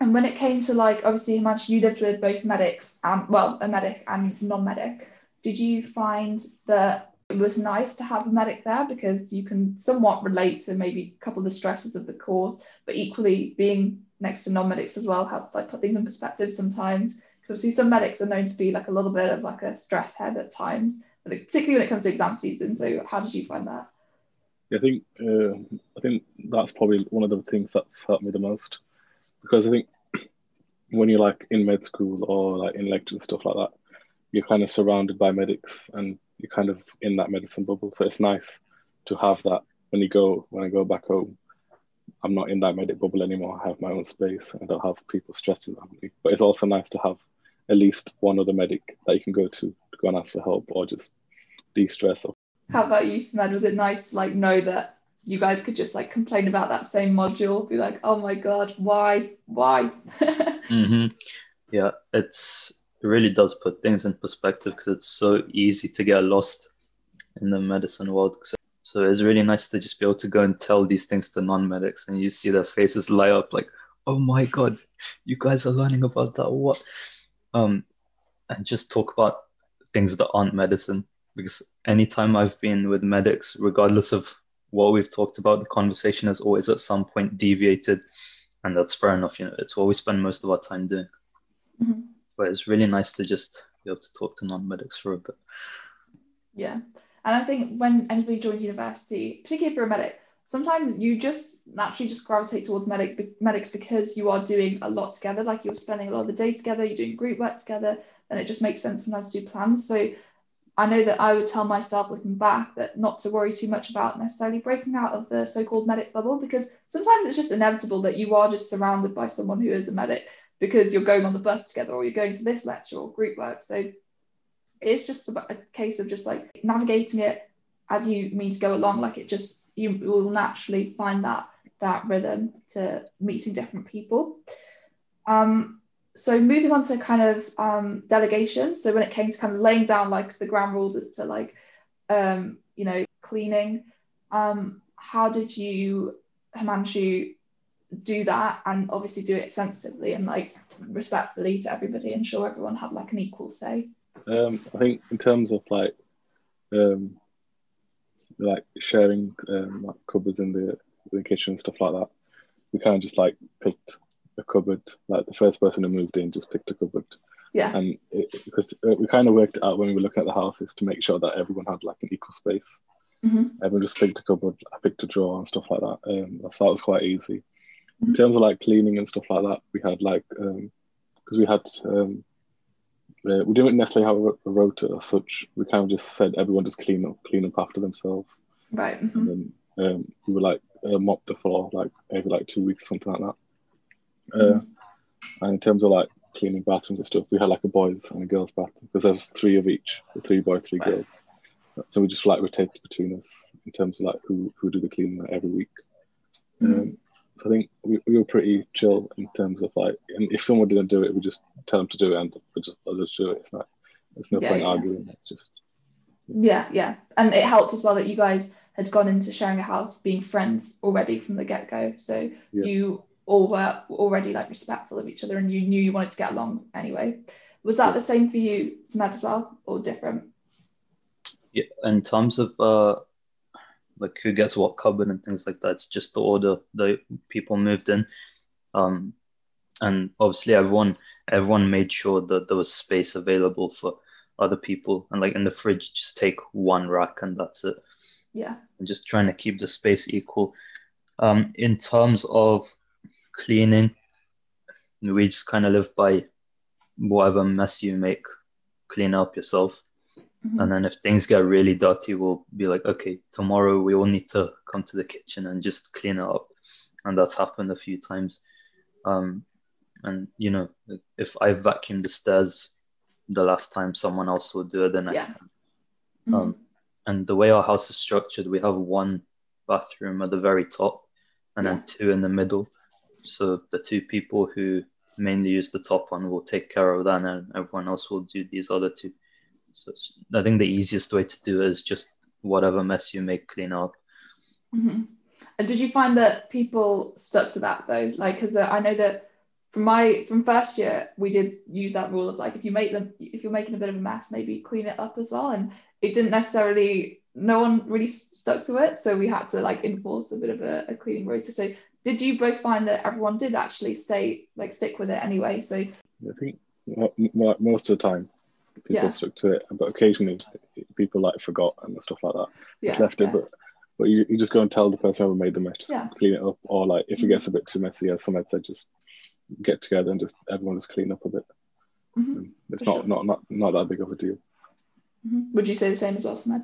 and when it came to like obviously much you lived with both medics and well a medic and non-medic, did you find that it was nice to have a medic there because you can somewhat relate to maybe a couple of the stresses of the course, but equally being next to non-medics as well helps like put things in perspective sometimes. Because obviously some medics are known to be like a little bit of like a stress head at times, particularly when it comes to exam season. So how did you find that? yeah, I think uh, I think that's probably one of the things that's helped me the most because I think when you're like in med school or like in lectures and stuff like that, you're kind of surrounded by medics and you're kind of in that medicine bubble. So it's nice to have that when you go when I go back home. I'm not in that medic bubble anymore. I have my own space. And I don't have people stressing around me. But it's also nice to have at least one other medic that you can go to to go and ask for help or just de-stress or how about you, Smed? Was it nice to like know that you guys could just like complain about that same module, be like, oh my god, why, why? mm-hmm. Yeah, it's it really does put things in perspective because it's so easy to get lost in the medicine world. So it's really nice to just be able to go and tell these things to non-medics, and you see their faces light up like, oh my god, you guys are learning about that. What? Um, and just talk about things that aren't medicine because anytime I've been with medics, regardless of what we've talked about, the conversation has always at some point deviated, and that's fair enough. You know, it's what we spend most of our time doing. Mm-hmm. But it's really nice to just be able to talk to non-medics for a bit. Yeah, and I think when anybody joins university, particularly for a medic, sometimes you just naturally just gravitate towards medic medics because you are doing a lot together. Like you're spending a lot of the day together, you're doing group work together, and it just makes sense sometimes to do plans. So I know that I would tell myself looking back that not to worry too much about necessarily breaking out of the so-called medic bubble because sometimes it's just inevitable that you are just surrounded by someone who is a medic because you're going on the bus together or you're going to this lecture or group work. So it's just a case of just like navigating it as you mean to go along. Like it just you will naturally find that that rhythm to meeting different people. Um, so moving on to kind of um, delegation. So when it came to kind of laying down like the ground rules as to like, um, you know, cleaning, um, how did you, Himanshu, do that and obviously do it sensitively and like respectfully to everybody, ensure everyone had like an equal say? Um, I think in terms of like, um, like sharing um, like cupboards in the, in the kitchen and stuff like that, we kind of just like picked a cupboard. Like the first person who moved in just picked a cupboard. Yeah. And it, because we kind of worked out when we were looking at the houses to make sure that everyone had like an equal space. Mm-hmm. Everyone just picked a cupboard, I picked a drawer and stuff like that. Um, I thought it was quite easy. Mm-hmm. In terms of like cleaning and stuff like that, we had like um, because we had um, uh, we didn't necessarily have a, a rota as such. We kind of just said everyone just clean up, clean up after themselves. Right. Mm-hmm. And then um, we were like uh, mop the floor like every like two weeks, something like that. Uh, and in terms of like cleaning bathrooms and stuff, we had like a boys and a girls bathroom because there was three of each, three boys, three girls. So we just like rotated between us in terms of like who who do the cleaning like, every week. Mhm. Um, so I think we, we were pretty chill in terms of like, and if someone didn't do it, we just tell them to do it and we just I'll just do it. It's not, there's no Yeah, point yeah. arguing. It's just Yeah, yeah. And it helped as well that you guys had gone into sharing a house being friends already from the get go. So Yeah. you all were already like respectful of each other and you knew you wanted to get along anyway. Was that the same for you, Smed, as well, or different? Yeah, in terms of uh, like who gets what cupboard and things like that, it's just the order the people moved in. Um, and obviously everyone everyone made sure that there was space available for other people. And like in the fridge, just take one rack and that's it. Yeah. and just trying to keep the space equal. Um, in terms of cleaning, we just kind of live by whatever mess you make, clean up yourself. Mhm. And then if things get really dirty, we'll be like, okay, tomorrow we all need to come to the kitchen and just clean it up. And that's happened a few times. Um, and you know, if I vacuumed the stairs the last time, someone else will do it the next Yeah. time. Mhm. Um, and the way our house is structured, we have one bathroom at the very top and Yeah. then two in the middle. So the two people who mainly use the top one will take care of that, and everyone else will do these other two. So I think the easiest way to do it is just whatever mess you make, clean up. Mhm. And did you find that people stuck to that though? Like, because I know that from my from first year, we did use that rule of like if you make them if you're making a bit of a mess, maybe clean it up as well. And it didn't necessarily no one really stuck to it, so we had to like enforce a bit of a, a cleaning rota. So did you both find that everyone did actually stay like stick with it anyway? So I think mo- mo- most of the time people Yeah. stuck to it, but occasionally people like forgot and stuff like that. yeah, just left yeah. it, but but you, you just go and tell the person who made the mess, just Yeah. clean it up, or like if it gets a bit too messy, as someone said, just get together and just everyone just clean up a bit. Mhm. It's not, sure. not not not that big of a deal. Mhm. Would you say the same as well, Smed?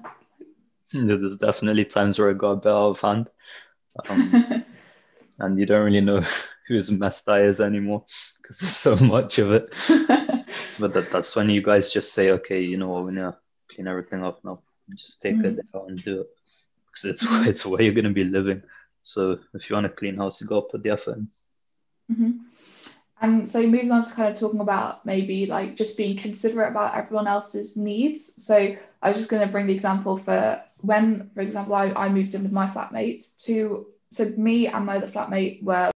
There's definitely times where it got a bit out of hand. Um, and you don't really know whose mess that is anymore because there's so much of it. But that, that's when you guys just say, okay, you know what, we're gonna clean everything up now. Just take a Mhm. day out and do it because it's it's where you're gonna be living. So if you want a clean house, you gotta put the effort in. hmm And so moving on to kind of talking about maybe like just being considerate about everyone else's needs. So I was just going to bring the example for when, for example, I, I moved in with my flatmates to, so me and my other flatmate were,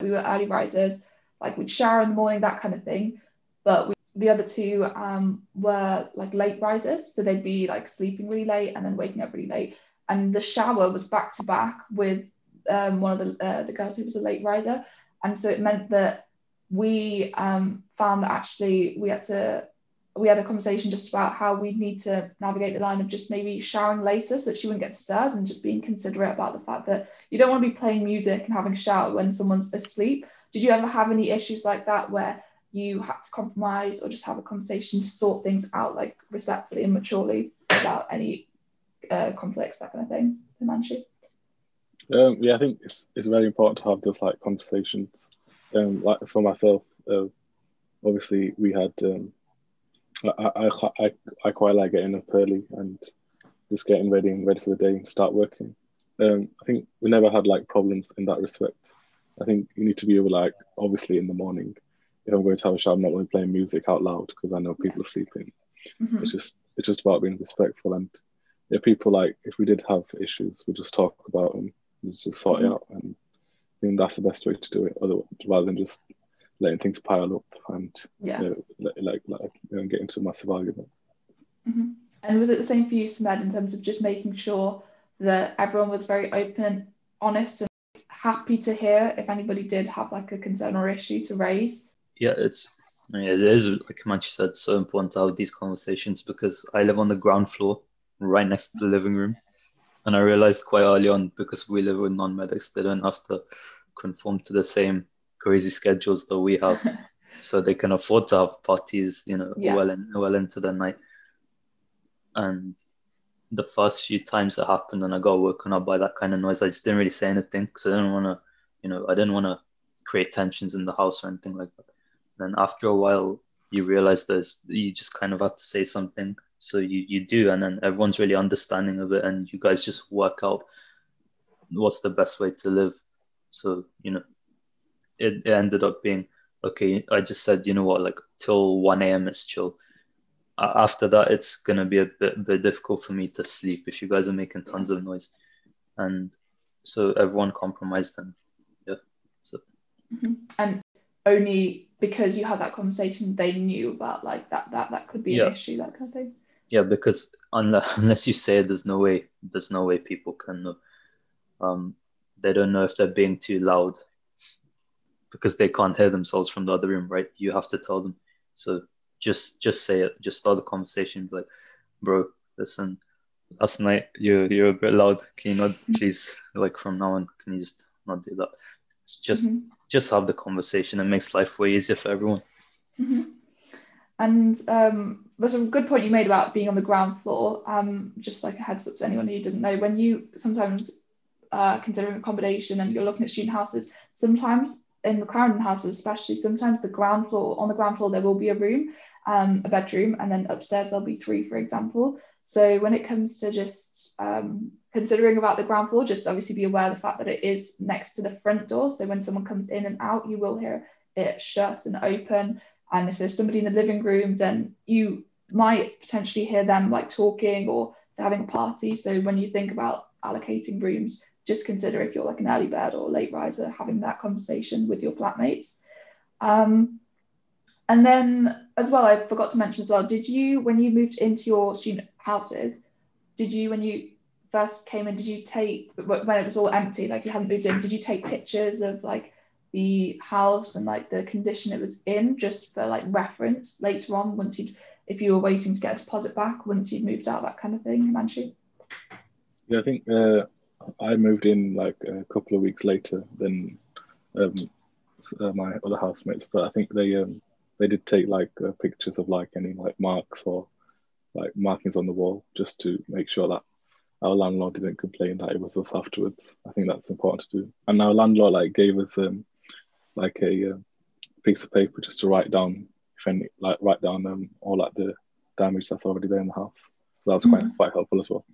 we were early risers, like we'd shower in the morning, that kind of thing. But we, the other two um, were like late risers. So they'd be like sleeping really late and then waking up really late. And the shower was back to back with um, one of the, uh, the girls who was a late riser. And so it meant that we um, found that actually we had to we had a conversation just about how we need to navigate the line of just maybe showering later so that she wouldn't get disturbed and just being considerate about the fact that you don't want to be playing music and having a shower when someone's asleep. Did you ever have any issues like that where you had to compromise or just have a conversation to sort things out like respectfully and maturely without any uh, conflicts, that kind of thing, Himanshu? Um, yeah, I think it's it's very important to have those like conversations. Um, like for myself, uh, obviously we had. Um, I, I I quite like getting up early and just getting ready and ready for the day and start working. Um, I think we never had like problems in that respect. I think you need to be able like obviously in the morning. If I'm going to have a shower, I'm not going to play music out loud because I know people are sleeping. Mhm. It's just it's just about being respectful and if people like if we did have issues, we just talk about them, we just sort Mhm. it out, and I think that's the best way to do it. Other rather than just letting things pile up and Yeah. you know, like like, like you know, get into a massive argument. hmm And was it the same for you, Smed, in terms of just making sure that everyone was very open and honest and happy to hear if anybody did have like a concern or issue to raise? Yeah, it's I mean, it is like Manchi said, so important to have these conversations because I live on the ground floor, right next to the living room, and I realized quite early on because we live with non-medics, they don't have to conform to the same crazy schedules that we have, so they can afford to have parties, you know, Yeah. well in, well into the night. And the first few times it happened, and I got woken up by that kind of noise, I just didn't really say anything because I didn't want to, you know, I didn't want to create tensions in the house or anything like that. And after a while, you realize there's you just kind of have to say something. So you you do, and then everyone's really understanding of it, and you guys just work out what's the best way to live. So you know, it, it ended up being okay. I just said, you know what, like till one a.m. is chill. After that, it's gonna be a bit, bit difficult for me to sleep if you guys are making tons of noise, and so everyone compromised and yeah. So. Mm-hmm. And only because you had that conversation, they knew about like that that that could be yeah. an issue, that kind of thing. Yeah, because unless, unless you say it, there's no way there's no way people can know. Um, they don't know if they're being too loud because they can't hear themselves from the other room, right? You have to tell them. So just just say it. Just start the conversation. Be like, bro, listen, last night you you're a bit loud. Can you not mm-hmm. please like from now on? Can you just not do that? It's just mm-hmm. just have the conversation. It makes life way easier for everyone. Mm-hmm. And um, there's a good point you made about being on the ground floor. Um, just like a heads up to anyone who doesn't know, when you sometimes uh, considering accommodation and you're looking at student houses, sometimes in the Clarendon houses, especially, sometimes the ground floor on the ground floor there will be a room, um, a bedroom, and then upstairs there'll be three, for example. So when it comes to just um, considering about the ground floor, just obviously be aware of the fact that it is next to the front door. So when someone comes in and out, you will hear it shut and open. And if there's somebody in the living room, then you might potentially hear them like talking or they're having a party. So when you think about allocating rooms, just consider if you're like an early bird or late riser, having that conversation with your flatmates. Um, and then as well, I forgot to mention as well, did you, when you moved into your student houses, did you, when you first came in, did you take, when it was all empty, like you hadn't moved in, did you take pictures of like the house and like the condition it was in just for like reference later on once you'd, if you were waiting to get a deposit back once you'd moved out, that kind of thing, Manchu? Yeah, I think uh, I moved in like a couple of weeks later than um, uh, my other housemates, but I think they um, they did take like uh, pictures of like any like marks or like markings on the wall just to make sure that our landlord didn't complain that it was us afterwards. I think that's important to do. And our landlord like gave us um like a uh, piece of paper just to write down if any like write down um all like the damage that's already there in the house. So that was quite mm-hmm. quite helpful as well.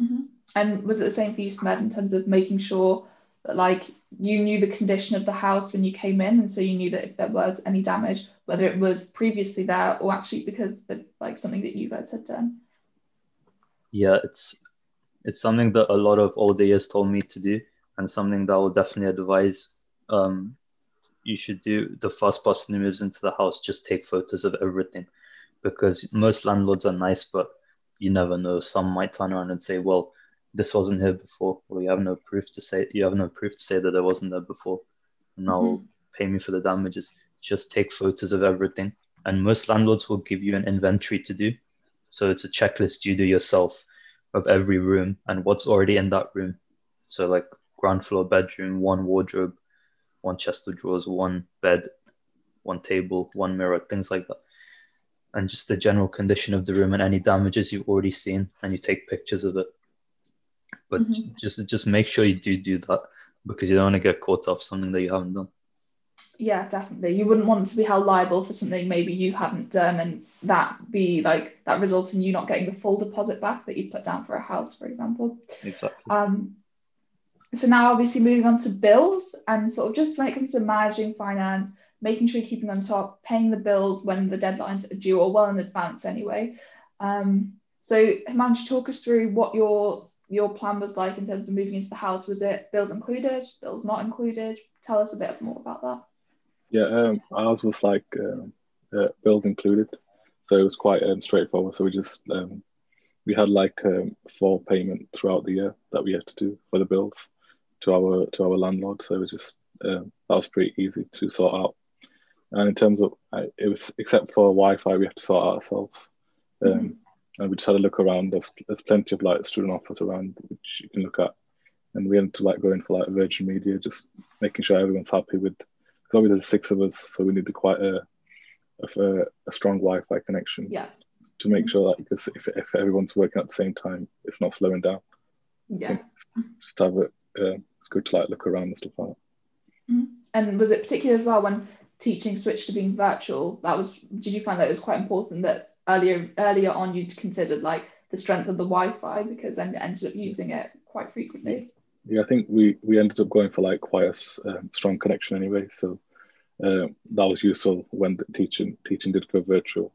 Mm-hmm. And was it the same for you, Smed, in terms of making sure that like you knew the condition of the house when you came in, and so you knew that if there was any damage, whether it was previously there or actually because of like something that you guys had done. Yeah, it's it's something that a lot of older years told me to do, and something that I will definitely advise um, you should do. The first person who moves into the house, just take photos of everything, because most landlords are nice, but you never know. Some might turn around and say, "Well, this wasn't here before. Well, you have no proof to say you have no proof to say that it wasn't there before. And now mm-hmm. pay me for the damages. Just take photos of everything. And most landlords will give you an inventory to do. So it's a checklist you do yourself of every room and what's already in that room. So like ground floor bedroom, one wardrobe, one chest of drawers, one bed, one table, one mirror, things like that. And just the general condition of the room and any damages you've already seen, and you take pictures of it. But mm-hmm. just just make sure you do do that because you don't want to get caught off something that you haven't done. Yeah definitely. You wouldn't want to be held liable for something maybe you haven't done and that be like that results in you not getting the full deposit back that you put down for a house for example. Exactly. Um so now obviously moving on to bills and sort of just when it comes to managing finance making sure you're keeping on top paying the bills when the deadlines are due or well in advance anyway um so Himanshu, talk us through what your your plan was like in terms of moving into the house. Was it bills included, bills not included? Tell us a bit more about that. Yeah, um, ours was like um, uh, bills included, so it was quite um, straightforward. So we just um, we had like um, four payment throughout the year that we had to do for the bills to our to our landlord. So it was just um, that was pretty easy to sort out. And in terms of it was except for Wi-Fi, we have to sort out ourselves. Mm-hmm and we just had a look around. There's, there's plenty of like student offers around which you can look at, and we had to like go in for like Virgin Media, just making sure everyone's happy with. Because obviously there's six of us, so we needed quite a a, a strong Wi-Fi connection. Yeah. To make sure that because if, if everyone's working at the same time, it's not slowing down. Yeah. Just have it. Uh, it's good to like look around and stuff like that. Mm-hmm. And was it particular as well when teaching switched to being virtual, that was did you find that it was quite important that earlier earlier on you'd considered like the strength of the Wi-Fi because then you ended up using it quite frequently? Yeah, I think we we ended up going for like quite a um, strong connection anyway, so uh, that was useful when the teaching teaching did go virtual,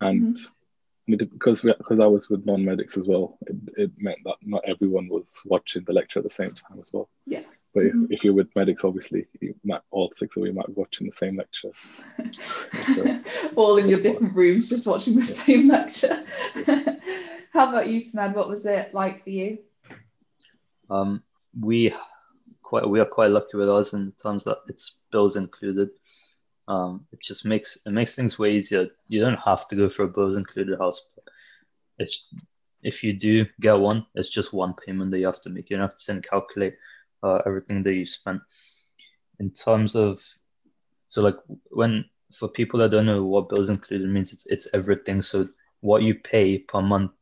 and mm-hmm. because we, because I was with non-medics as well, it, it meant that not everyone was watching the lecture at the same time as well. Yeah. But mm-hmm. if, if, you're with medics, obviously, you might, all six of you might be watching the same lecture. so, all in your different rooms, just watching the yeah. same lecture. How about you, Smed? What was it like for you? Um, we quite we are quite lucky with us in terms that it's bills included. Um, it just makes it makes things way easier. You don't have to go for a bills included house. it's if you do get one, it's just one payment that you have to make. You don't have to send calculate uh, everything that you spent. In terms of so like when for people that don't know what bills included means, it's it's everything. So what you pay per month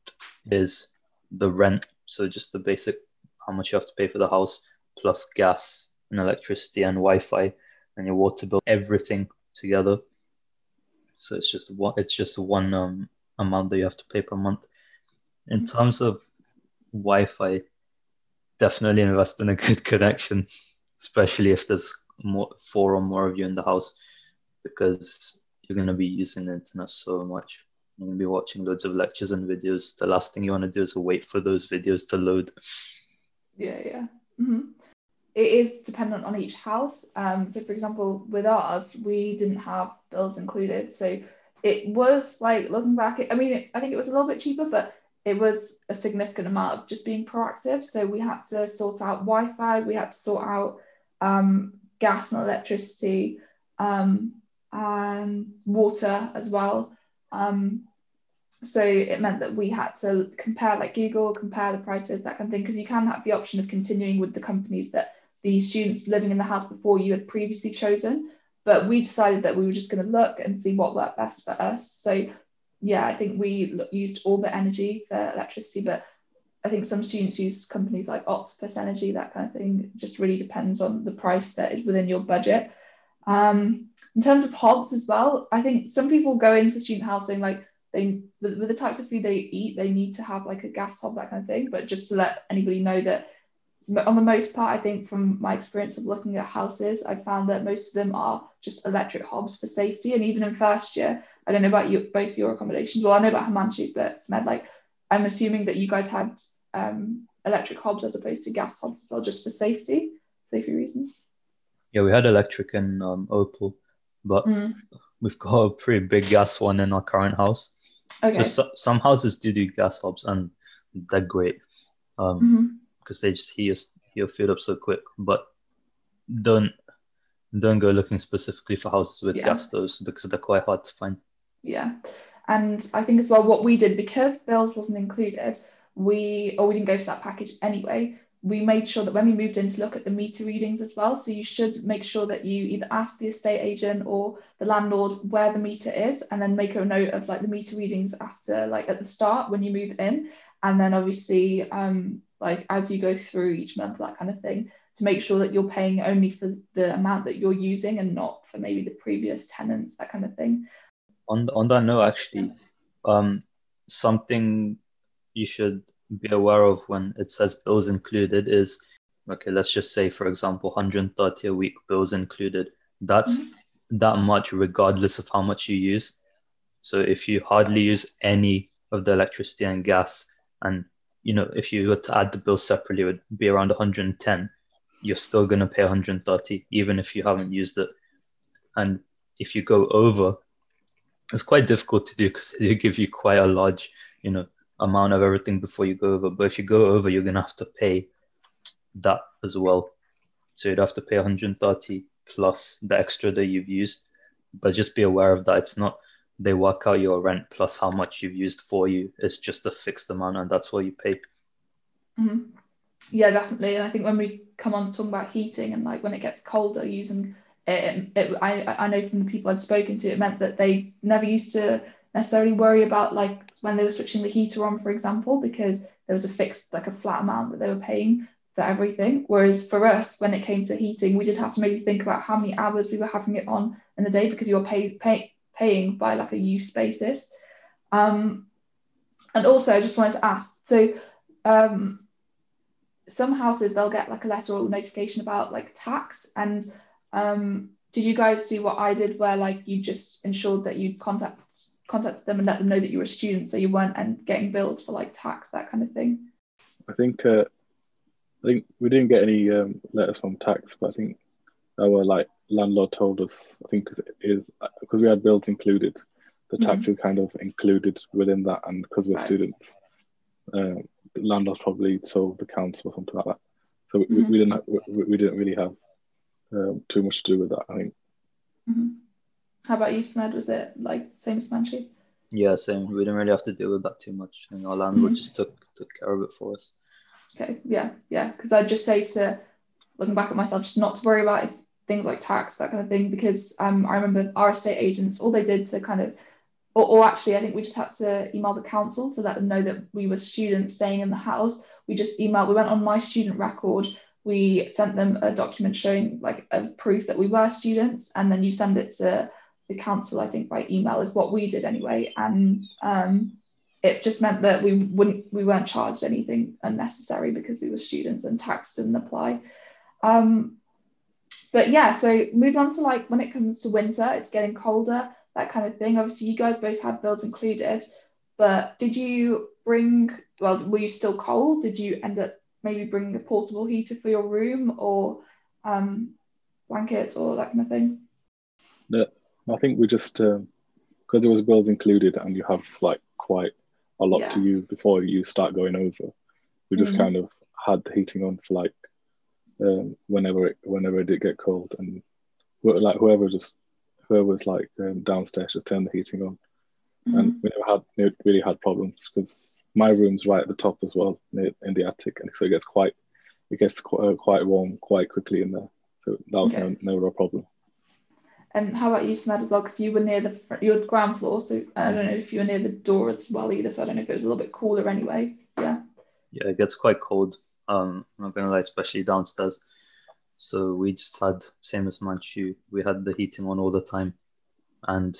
is the rent. So just the basic how much you have to pay for the house plus gas and electricity and Wi-Fi and your water bill, everything together. So it's just one. It's just one um, amount that you have to pay per month. In terms of Wi-Fi, definitely invest in a good connection, especially if there's more four or more of you in the house, because you're going to be using the internet so much. You're going to be watching loads of lectures and videos. The last thing you want to do is wait for those videos to load. Yeah, yeah. Mm-hmm. It is dependent on each house. Um, so, for example, with ours, we didn't have bills included. So it was like looking back, I mean, I think it was a little bit cheaper, but it was a significant amount of just being proactive. So we had to sort out Wi Fi, we had to sort out um, gas and electricity um, and water as well. Um, so it meant that we had to compare like Google, compare the prices, that kind of thing, because you can have the option of continuing with the companies that the students living in the house before you had previously chosen. But we decided that we were just going to look and see what worked best for us. So yeah, I think we used Orbit Energy for electricity, but I think some students use companies like Octopus Energy, that kind of thing. It just really depends on the price that is within your budget. Um, in terms of hobs as well, I think some people go into student housing like they with, with the types of food they eat, they need to have like a gas hob, that kind of thing. But just to let anybody know that on the most part, I think from my experience of looking at houses, I found that most of them are just electric hobs for safety. And even in first year, I don't know about you, both your accommodations. Well, I know about Himanshu's, but Smed, like, I'm assuming that you guys had um, electric hobs as opposed to gas hobs as well, just for safety, safety reasons. Yeah, we had electric in um, Opal, but mm. we've got a pretty big gas one in our current house. Okay. So, so some houses do do gas hobs and they're great um, mm-hmm. They just heat food up so quick. But don't don't go looking specifically for houses with yeah. gas stoves because they're quite hard to find. Yeah, and I think as well what we did because bills wasn't included, we or we didn't go for that package anyway we made sure that when we moved in to look at the meter readings as well. So you should make sure that you either ask the estate agent or the landlord where the meter is, and then make a note of like the meter readings after, like at the start when you move in, and then obviously um, like as you go through each month, that kind of thing, to make sure that you're paying only for the amount that you're using and not for maybe the previous tenants, that kind of thing. On on that note, actually, um, something you should be aware of when it says bills included is okay let's just say for example 130 a week bills included that's mm-hmm. that much regardless of how much you use so if you hardly use any of the electricity and gas and you know if you were to add the bill separately it would be around 110 you're still going to pay 130 even if you haven't used it and if you go over it's quite difficult to do because they give you quite a large you know amount of everything before you go over. But if you go over, you're gonna have to pay that as well. So you'd have to pay 130 plus the extra that you've used. But just be aware of that. It's not they work out your rent plus how much you've used for you. It's just a fixed amount, and that's what you pay. Mm-hmm. Yeah, definitely. And I think when we come on to talk about heating and like when it gets colder, using it, it, I I know from the people I'd spoken to, it meant that they never used to necessarily worry about like when they were switching the heater on, for example, because there was a fixed, like a flat amount that they were paying. for everything. Whereas for us, when it came to heating, we did have to maybe think about how many hours we were having it on in the day because you're pay, pay, paying by like a use basis. Um, and also, I just wanted to ask so um, some houses they'll get like a letter or notification about like tax and um, did you guys do what I did where like you just ensured that you contact contacted them and let them know that you were a student so you weren't and getting bills for like tax that kind of thing I think uh, I think we didn't get any um, letters from tax but I think our like landlord told us I think cause it is because we had bills included the tax mm-hmm. is kind of included within that and because we're right. students uh, the landlord probably told the council or something like that so we, mm-hmm. we didn't have, we, we, didn't really have um, too much to do with that I think mm-hmm. How about you, Smed? Was it like same as Manchi? Yeah, same. We didn't really have to deal with that too much. And our landlord mm-hmm. just took took care of it for us. Okay, yeah, yeah. Because I'd just say to looking back at myself, just not to worry about things like tax, that kind of thing. Because um, I remember our estate agents, all they did to kind of, or, or actually, I think we just had to email the council to let them know that we were students staying in the house. We just emailed. We went on my student record we sent them a document showing like a proof that we were students and then you send it to the council, I think, by email is what we did anyway. And um, it just meant that we wouldn't we weren't charged anything unnecessary because we were students and tax didn't apply. Um, but yeah, so moving on to like when it comes to winter, it's getting colder, that kind of thing. Obviously, you guys both had bills included, but did you bring? Well, were you still cold? Did you end up maybe bringing a portable heater for your room or um, blankets or that kind of thing? No, I think we just because um, there was bills included and you have like quite a lot yeah. to use before you start going over. We just mm-hmm. kind of had the heating on for like um, whenever it whenever it did get cold and like whoever just whoever was like um, downstairs just turned the heating on mm-hmm. and we never had really had problems because my room's right at the top as well in the attic and so it gets quite it gets quite, uh, quite warm quite quickly in there so that was okay. no, never a problem and how about you, Smed, as well? Because you were near the your ground floor, so I don't know if you were near the door as well either. So I don't know if it was a little bit cooler anyway. Yeah. Yeah, it gets quite cold. Um, I'm not gonna lie, especially downstairs. So we just had same as Manchu. We had the heating on all the time, and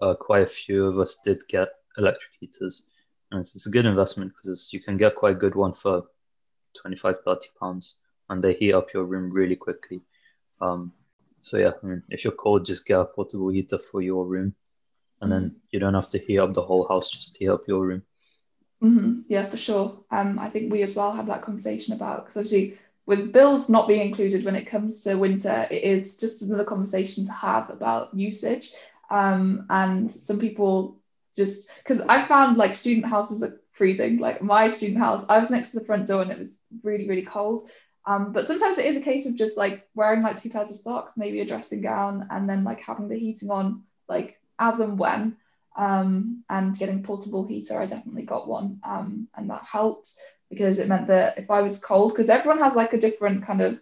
uh, quite a few of us did get electric heaters, and it's, it's a good investment because you can get quite a good one for 25, 30 pounds, and they heat up your room really quickly. Um, so yeah, I mean, if you're cold, just get a portable heater for your room, and then mm-hmm. you don't have to heat up the whole house; just heat up your room. Mm-hmm. Yeah, for sure. Um, I think we as well had that conversation about because obviously with bills not being included when it comes to winter, it is just another conversation to have about usage. Um, and some people just because I found like student houses are freezing. Like my student house, I was next to the front door and it was really really cold. Um, but sometimes it is a case of just like wearing like two pairs of socks, maybe a dressing gown, and then like having the heating on like as and when. Um, and getting portable heater, I definitely got one, um, and that helped because it meant that if I was cold, because everyone has like a different kind of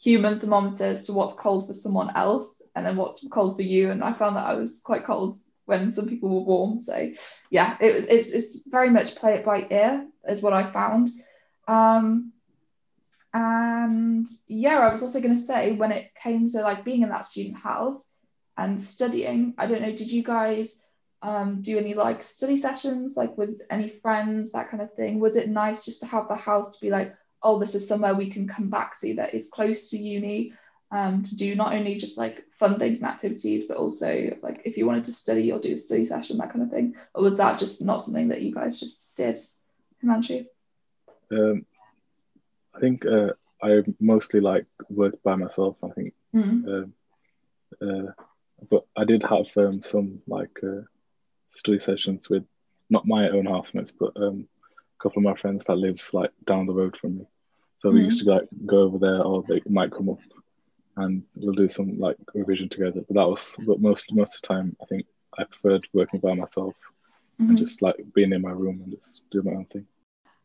human thermometer as to what's cold for someone else, and then what's cold for you. And I found that I was quite cold when some people were warm. So yeah, it was it's, it's very much play it by ear is what I found. Um, and yeah, I was also going to say when it came to like being in that student house and studying, I don't know, did you guys um, do any like study sessions like with any friends, that kind of thing? Was it nice just to have the house to be like, oh, this is somewhere we can come back to that is close to uni um, to do not only just like fun things and activities, but also like if you wanted to study or do a study session, that kind of thing? Or was that just not something that you guys just did, Himanshu? Um, I think uh, I mostly like worked by myself. I think, mm. uh, uh, but I did have um, some like uh, study sessions with not my own housemates, but um, a couple of my friends that live like down the road from me. So mm. we used to like go over there, or they might come up, and we'll do some like revision together. But that was, but most most of the time, I think I preferred working by myself mm-hmm. and just like being in my room and just do my own thing.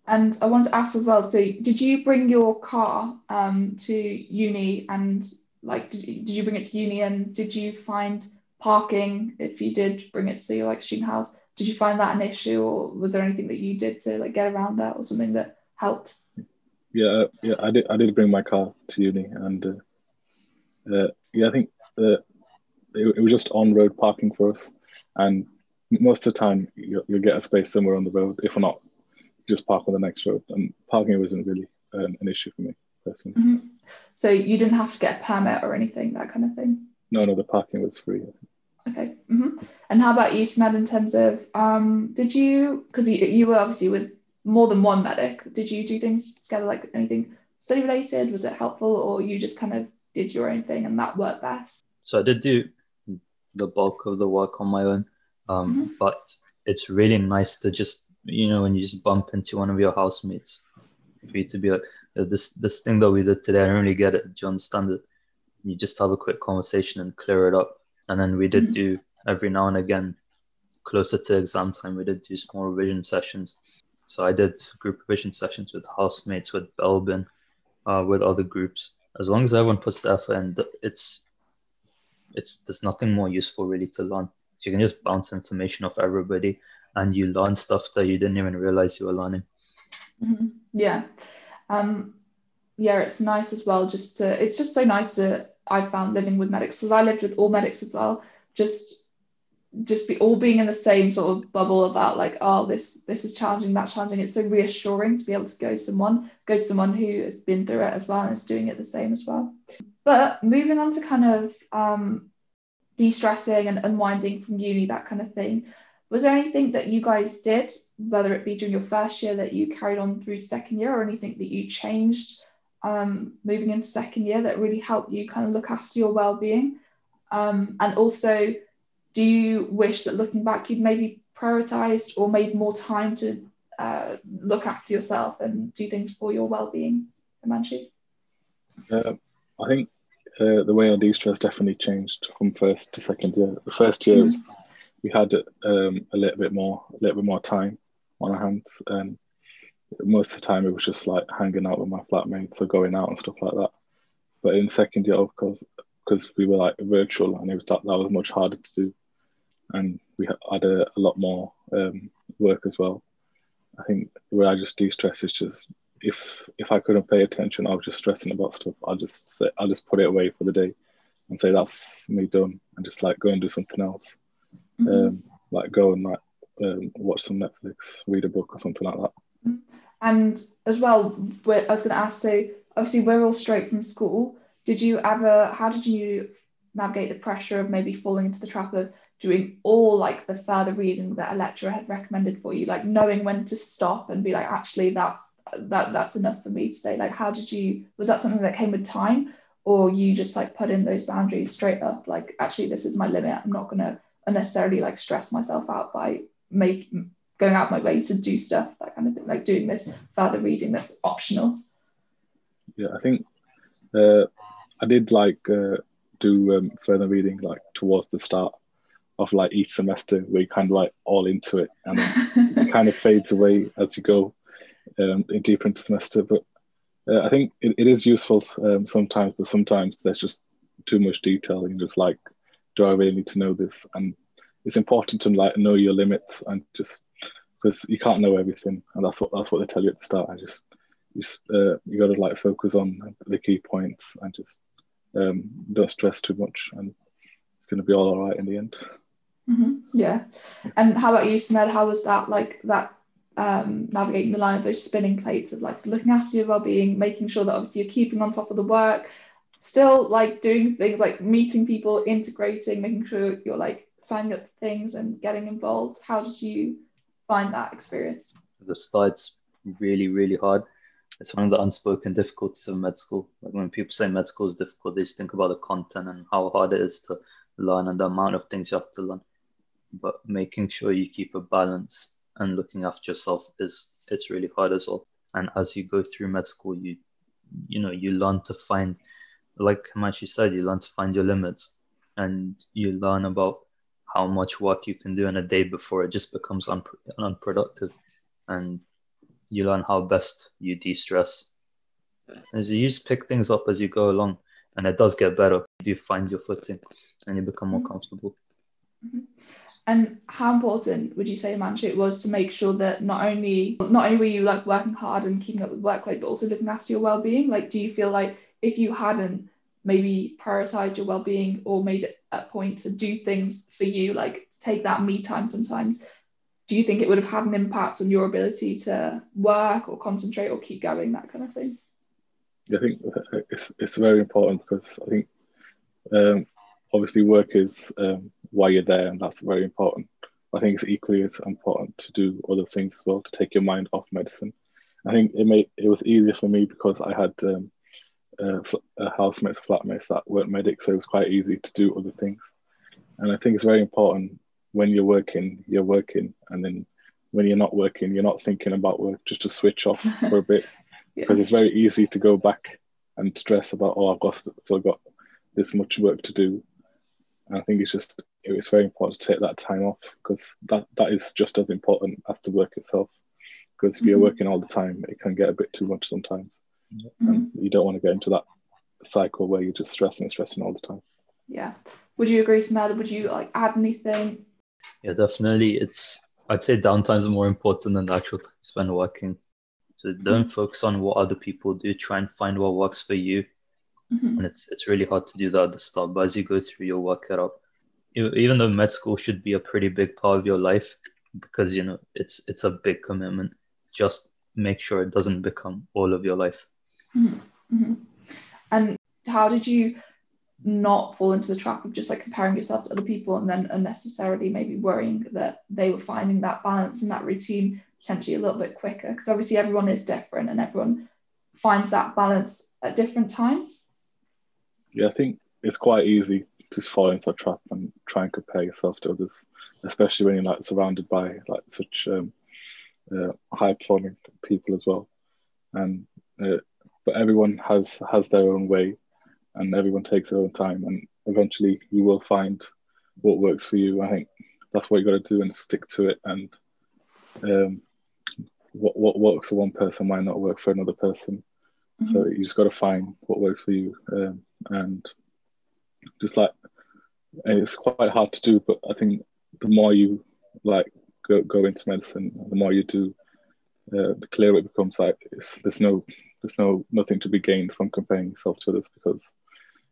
And I want to ask as well. So, did you bring your car um, to uni, and like, did you, did you bring it to uni, and did you find parking if you did bring it to your like student house? Did you find that an issue, or was there anything that you did to like get around that, or something that helped? Yeah, yeah, I did. I did bring my car to uni, and uh, uh, yeah, I think uh, it, it was just on road parking for us, and most of the time you'll, you'll get a space somewhere on the road. If not, just park on the next road, and parking wasn't really um, an issue for me personally. Mm-hmm. So you didn't have to get a permit or anything, that kind of thing. No, no, the parking was free. Okay. Mm-hmm. And how about you, Smed, in terms of um, did you because you, you were obviously with more than one medic, did you do things together like anything study related? Was it helpful or you just kind of did your own thing and that worked best? So I did do the bulk of the work on my own. Um, mm-hmm. but it's really nice to just you know when you just bump into one of your housemates for you to be like this this thing that we did today, I don't really get it. Do you understand it? You just have a quick conversation and clear it up. And then we did mm-hmm. do every now and again, closer to exam time, we did do small revision sessions. So I did group revision sessions with housemates, with Belbin, uh, with other groups. As long as everyone puts the effort in, it's it's there's nothing more useful really to learn. So you can just bounce information off everybody, and you learn stuff that you didn't even realize you were learning. Mm-hmm. Yeah, um, yeah, it's nice as well. Just to, it's just so nice to I found living with medics because I lived with all medics as well. Just just be all being in the same sort of bubble about like oh this this is challenging that's challenging it's so reassuring to be able to go to someone go to someone who has been through it as well and is doing it the same as well but moving on to kind of um, de-stressing and unwinding from uni that kind of thing was there anything that you guys did whether it be during your first year that you carried on through second year or anything that you changed um, moving into second year that really helped you kind of look after your well-being um, and also do you wish that looking back you'd maybe prioritized or made more time to uh, look after yourself and do things for your well-being Himanshu? Uh, I think uh, the way I de-stress definitely changed from first to second year. The first year mm-hmm. we had um, a little bit more, a little bit more time on our hands, and most of the time it was just like hanging out with my flatmates or going out and stuff like that. But in second year, of course, because we were like virtual and it was that, that was much harder to do, and we had a, a lot more um, work as well. I think where I just de-stress is just if if I couldn't pay attention, I was just stressing about stuff. I'll just say I'll just put it away for the day and say that's me done, and just like go and do something else. Mm-hmm. Um, like go and like um, watch some Netflix, read a book or something like that. And as well, I was going to ask. So obviously, we're all straight from school. Did you ever? How did you navigate the pressure of maybe falling into the trap of doing all like the further reading that a lecturer had recommended for you, like knowing when to stop and be like, actually, that that that's enough for me to stay. Like, how did you? Was that something that came with time, or you just like put in those boundaries straight up? Like, actually, this is my limit. I'm not gonna unnecessarily like stress myself out by making going out my way to do stuff, that kind of thing, like doing this further reading that's optional. Yeah, I think uh, I did like uh, do um, further reading like towards the start of like each semester where you kind of like all into it and it kind of fades away as you go um, deeper into semester. But uh, I think it, it is useful um, sometimes, but sometimes there's just too much detail and just like, do I really need to know this? And it's important to like know your limits and just because you can't know everything, and that's what that's what they tell you at the start. I just you just uh, you got to like focus on the key points and just um, don't stress too much, and it's going to be all alright in the end. Mm-hmm. Yeah, and how about you, Smed? How was that like that um, navigating the line of those spinning plates of like looking after your well-being, making sure that obviously you're keeping on top of the work, still like doing things like meeting people, integrating, making sure you're like signing up to things and getting involved. How did you find that experience? The start's really, really hard. It's one of the unspoken difficulties of med school. Like when people say med school is difficult, they think about the content and how hard it is to learn and the amount of things you have to learn. But making sure you keep a balance and looking after yourself is it's really hard as well. And as you go through med school, you you know you learn to find, like Himanshu said, you learn to find your limits, and you learn about how much work you can do in a day before it just becomes un- unproductive, and you learn how best you de-stress. As you just pick things up as you go along, and it does get better. You do find your footing, and you become more mm-hmm. comfortable. Mm-hmm. And how important would you say, Manchu, it was to make sure that not only not only were you like working hard and keeping up with workload, but also looking after your well-being? Like, do you feel like if you hadn't maybe prioritized your well-being or made it a point to do things for you, like take that me time sometimes, do you think it would have had an impact on your ability to work or concentrate or keep going, that kind of thing? I think it's it's very important because I think um, obviously work is um, why you're there, and that's very important. I think it's equally as important to do other things as well to take your mind off medicine. I think it made it was easier for me because I had um, uh, housemates, flatmates that weren't medics, so it was quite easy to do other things. And I think it's very important when you're working, you're working, and then when you're not working, you're not thinking about work, just to switch off for a bit, yeah. because it's very easy to go back and stress about, oh, I've got still got this much work to do, and I think it's just it's very important to take that time off because that, that is just as important as the work itself. Because if mm-hmm. you're working all the time, it can get a bit too much sometimes. Mm-hmm. You don't want to get into that cycle where you're just stressing and stressing all the time. Yeah. Would you agree, Samantha? Would you like add anything? Yeah, definitely. It's I'd say downtime is more important than the actual time spent working. So don't mm-hmm. focus on what other people do. Try and find what works for you mm-hmm. and it's it's really hard to do that at the start. But as you go through, you'll work it out. Even though med school should be a pretty big part of your life, because you know it's it's a big commitment. Just make sure it doesn't become all of your life. Mm-hmm. mm-hmm. And how did you not fall into the trap of just like comparing yourself to other people and then unnecessarily maybe worrying that they were finding that balance and that routine potentially a little bit quicker because obviously everyone is different and everyone finds that balance at different times yeah, I think it's quite easy to fall into a trap and try and compare yourself to others, especially when you're like surrounded by like such um, uh, high performing people as well. And uh, but everyone has has their own way, and everyone takes their own time, and eventually you will find what works for you. I think that's what you got to do and stick to it. And um, what what works for one person might not work for another person. Mm-hmm. So you just got to find what works for you. Um, and just like it's quite hard to do but i think the more you like go, go into medicine the more you do uh, the clearer it becomes like there's no there's no nothing to be gained from comparing yourself to others because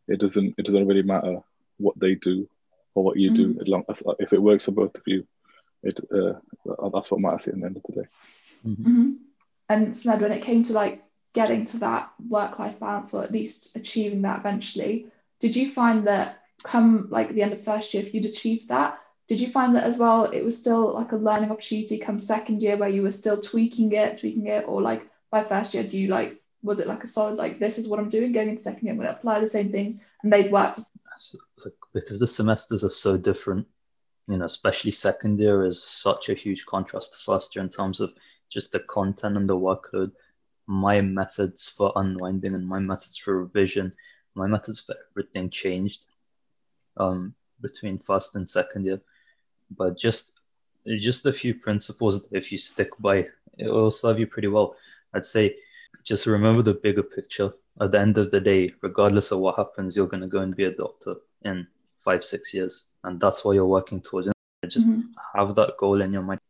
it doesn't it doesn't really matter what they do or what you mm-hmm. do as long as if it works for both of you it uh, that's what matters at the end of the day mm-hmm. Mm-hmm. and Sned, when it came to like getting to that work life balance or at least achieving that eventually did you find that come like the end of first year if you'd achieved that did you find that as well it was still like a learning opportunity come second year where you were still tweaking it tweaking it or like by first year do you like was it like a solid like this is what i'm doing going into second year i'm going to apply the same things and they'd worked because the semesters are so different you know especially second year is such a huge contrast to first year in terms of just the content and the workload my methods for unwinding and my methods for revision, my methods for everything changed um, between first and second year. But just just a few principles if you stick by, it will serve you pretty well. I'd say just remember the bigger picture. At the end of the day, regardless of what happens, you're going to go and be a doctor in five, six years. And that's what you're working towards. Just mm-hmm. have that goal in your mind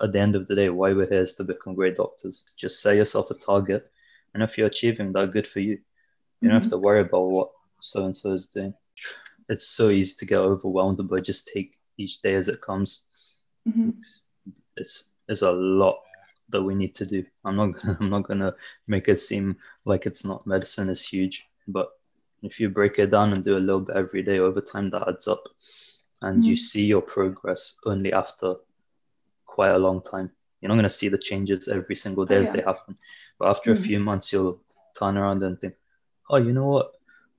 at the end of the day, why we're here is to become great doctors. Just set yourself a target, and if you're achieving that, good for you. You mm-hmm. don't have mm-hmm. to worry about what so and so is doing. It's so easy to get overwhelmed, but just take each day as it comes. Mm-hmm. It's it's a lot that we need to do. I'm not I'm not gonna make it seem like it's not medicine is huge, but if you break it down and do a little bit every day over time, that adds up, and mm-hmm. you see your progress only after quite a long time. You're not going to see the changes every single day oh, as they happen. But after mm-hmm. a few months, you'll turn around and think, oh, you know what?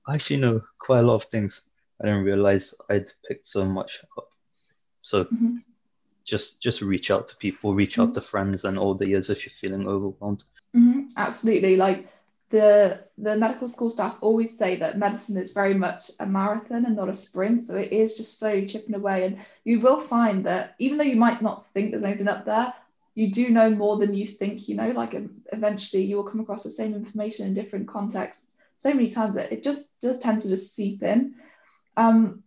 I actually know quite a lot of things. I didn't realize I'd picked so much up. So mm-hmm. Just just reach out to people, reach mm-hmm. out to friends and all the years if you're feeling overwhelmed. Mm-hmm. Absolutely. Like the the medical school staff always say that medicine is very much a marathon and not a sprint so it is just so chipping away and you will find that even though you might not think there's anything up there you do know more than you think you know like eventually you will come across the same information in different contexts so many times that it just does tend to just seep in um,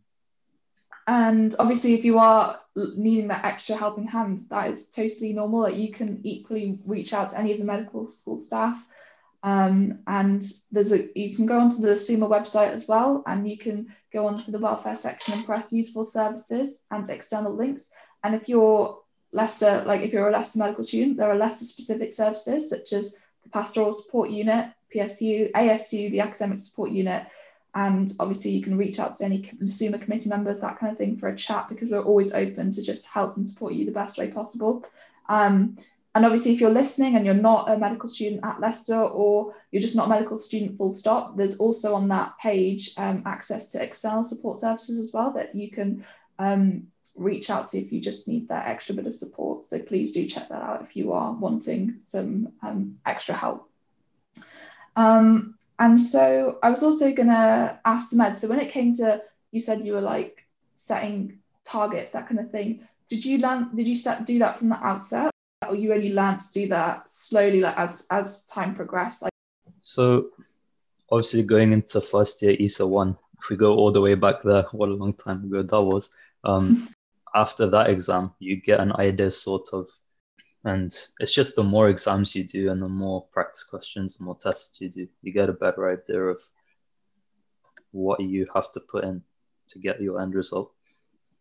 And obviously, if you are needing that extra helping hand, that is totally normal. Like you can equally reach out to any of the medical school staff. Um, and there's a you can go onto the SUMA website as well, and you can go onto the welfare section and press useful services and external links. And if you're Leicester, like if you're a Leicester medical student, there are Leicester specific services such as the pastoral support unit, PSU, ASU, the academic support unit, and obviously you can reach out to any SUMA committee members, that kind of thing for a chat because we're always open to just help and support you the best way possible. Um, and obviously if you're listening and you're not a medical student at Leicester or you're just not a medical student full stop, there's also on that page um, access to external support services as well that you can um, reach out to if you just need that extra bit of support. So please do check that out if you are wanting some um, extra help. Um, and so I was also going to ask Med, so when it came to, you said you were like setting targets, that kind of thing. Did you learn, did you start do that from the outset or you only learned to do that slowly like as, as time progressed? Like So obviously going into first year ESA one, if we go all the way back there, what a long time ago that was. Um, after that exam, you get an idea sort of and it's just the more exams you do and the more practice questions, the more tests you do, you get a better idea of what you have to put in to get your end result.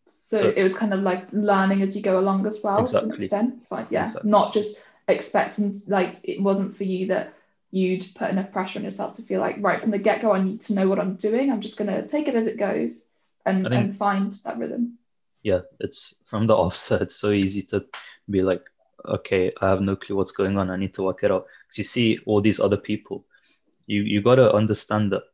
So, so it was kind of like learning as you go along as well exactly. to an extent. Yeah, exactly. not just expecting like it wasn't for you that you'd put enough pressure on yourself to feel like right from the get-go I need to know what I'm doing. I'm just gonna take it as it goes and, think, and find that rhythm. Yeah, it's from the offset, it's so easy to be like, okay, I have no clue what's going on. I need to work it out. Because you see all these other people. You you got to understand that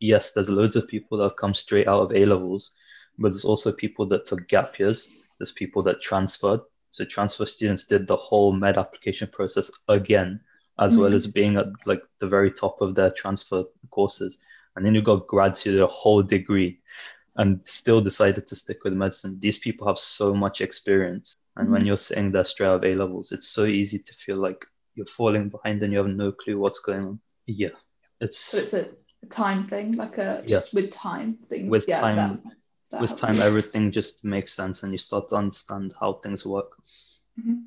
yes, there's loads of people that have come straight out of A levels, but there's also people that took gap years. There's people that transferred. So transfer students did the whole med application process again, as mm-hmm. well as being at like the very top of their transfer courses. And then you've got grads who did a whole degree and still decided to stick with medicine. These people have so much experience and when mm-hmm. you're sitting there straight out of A levels, it's so easy to feel like you're falling behind and you have no clue what's going on. Yeah, it's. So it's a time thing, like a just yeah. with time things. With yeah, time, that, that with time, everything just makes sense, and you start to understand how things work. Mm-hmm.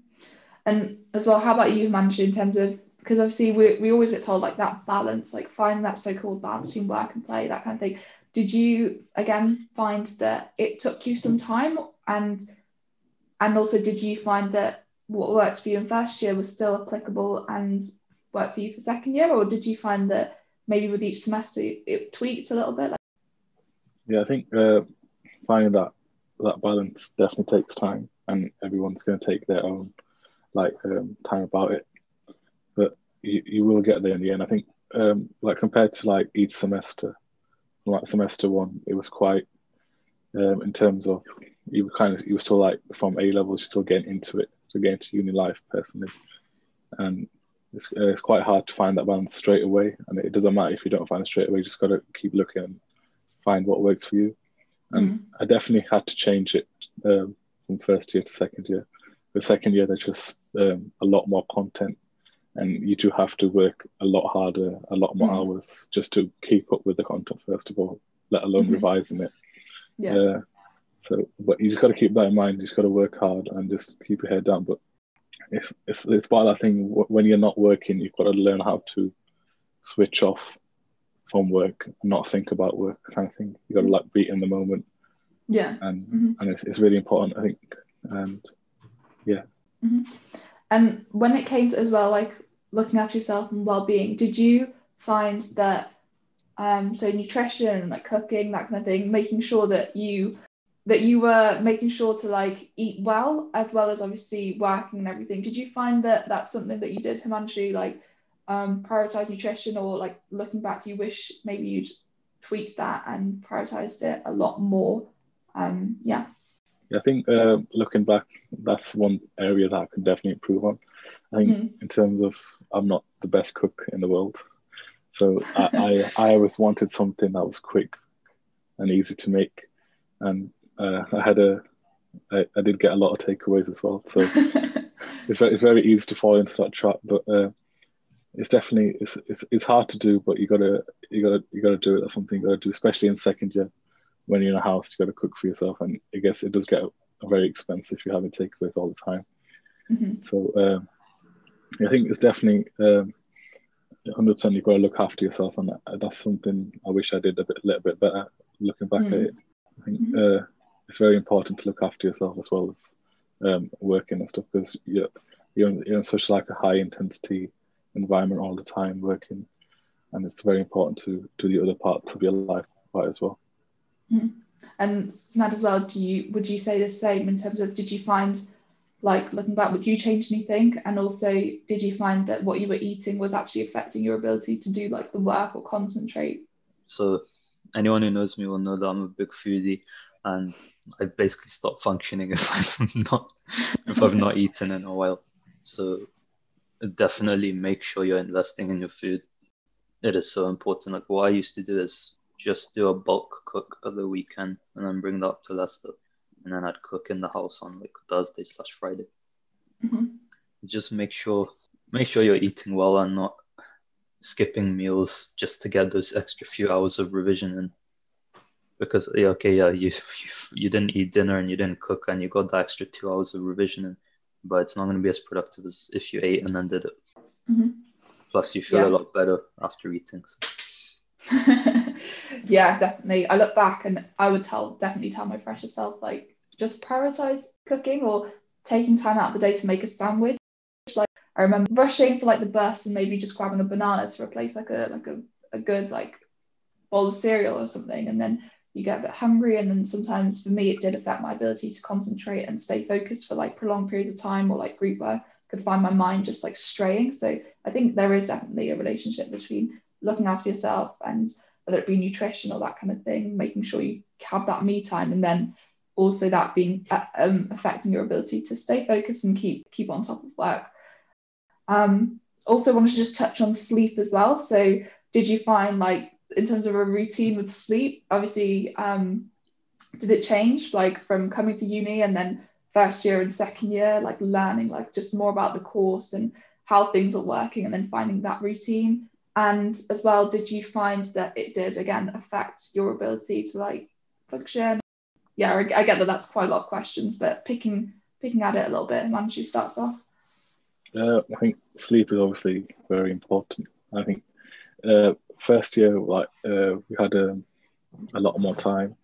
And as well, how about you, Manju, in terms of because obviously we, we always get told like that balance, like find that so-called balance between work and play, that kind of thing. Did you again find that it took you some time and and also, did you find that what worked for you in first year was still applicable and worked for you for second year, or did you find that maybe with each semester it tweaked a little bit? Yeah, I think uh, finding that that balance definitely takes time, and everyone's going to take their own like um, time about it. But you, you will get there in the end. I think um, like compared to like each semester, like semester one, it was quite um, in terms of you were kind of you were still like from A levels, you're still getting into it, still getting to uni life personally, and it's, uh, it's quite hard to find that balance straight away. And it doesn't matter if you don't find it straight away; you just got to keep looking and find what works for you. And mm. I definitely had to change it um, from first year to second year. The second year, there's just um, a lot more content, and you do have to work a lot harder, a lot more mm. hours just to keep up with the content. First of all, let alone mm-hmm. revising it. Yeah. Uh, so, but you just got to keep that in mind. You just got to work hard and just keep your head down. But it's it's it's part of that thing. When you're not working, you've got to learn how to switch off from work, not think about work, kind of thing. You got to like be in the moment. Yeah. And mm-hmm. and it's, it's really important, I think. And yeah. Mm-hmm. And when it came to as well, like looking after yourself and well-being, did you find that um, so nutrition, like cooking, that kind of thing, making sure that you that you were making sure to like eat well as well as obviously working and everything. Did you find that that's something that you did, Himanshu, like um, prioritize nutrition or like looking back, do you wish maybe you'd tweaked that and prioritized it a lot more? Um, yeah. I think uh, looking back, that's one area that I can definitely improve on. I think mm-hmm. in terms of I'm not the best cook in the world, so I, I, I always wanted something that was quick and easy to make, and uh, I had a I, I did get a lot of takeaways as well. So it's very it's very easy to fall into that trap, but uh, it's definitely it's, it's it's hard to do, but you gotta you gotta you gotta do it. That's something you gotta do, especially in second year. when you're in a house, you got to cook for yourself, and I guess it does get very expensive if you have takeaways all the time. Mhm. So um, I think it's definitely um, 100% you've got to look after yourself, and that, that's something I wish I did a bit, little bit better. Looking back at Mm. it, I think uh, it's very important to look after yourself as well as um, working and stuff because you're you're in, you're in such like a high intensity environment all the time working, and it's very important to do the other parts of your life quite as well. And Samad as well, do you would you say the same in terms of did you find like looking back, would you change anything? And also did you find that what you were eating was actually affecting your ability to do like the work or concentrate? So anyone who knows me will know that I'm a big foodie, and I basically stop functioning if I'm not if I've not eaten in a while. So definitely make sure you're investing in your food. It is so important. Like what I used to do is just do a bulk cook of the weekend and then bring that up to Leicester, and then I'd cook in the house on like Thursday slash Friday. Mhm. Just make sure make sure you're eating well and not skipping meals just to get those extra few hours of revision in. Because okay, yeah, you, you you didn't eat dinner and you didn't cook and you got the extra two hours of revision but it's not going to be as productive as if you ate and then did it. Mhm. Plus, you feel Yeah. a lot better after eating. So. yeah, definitely. I look back and I would tell definitely tell my fresher self like just prioritize cooking or taking time out of the day to make a sandwich. Like I remember rushing for like the bus and maybe just grabbing a banana to replace like a like a, a good like bowl of cereal or something and then you get a bit hungry and then sometimes for me it did affect my ability to concentrate and stay focused for like prolonged periods of time or like group work. Could find my mind just like straying. So i think there is definitely a relationship between looking after yourself and whether it be nutrition or that kind of thing making sure you have that me time and then also that being uh, um, affecting your ability to stay focused and keep keep on top of work. Um also wanted to just touch on sleep as well. So did you find like in terms of a routine with sleep obviously um did it change like from coming to uni and then first year and second year like learning like just more about the course and how things are working and then finding that routine? And as well did you find that it did again affect your ability to like function? Yeah i, get that that's quite a lot of questions but picking picking at it a little bit manju starts off? Uh, I think sleep is obviously very important. I think uh, first year, like uh, we had um, a lot more time,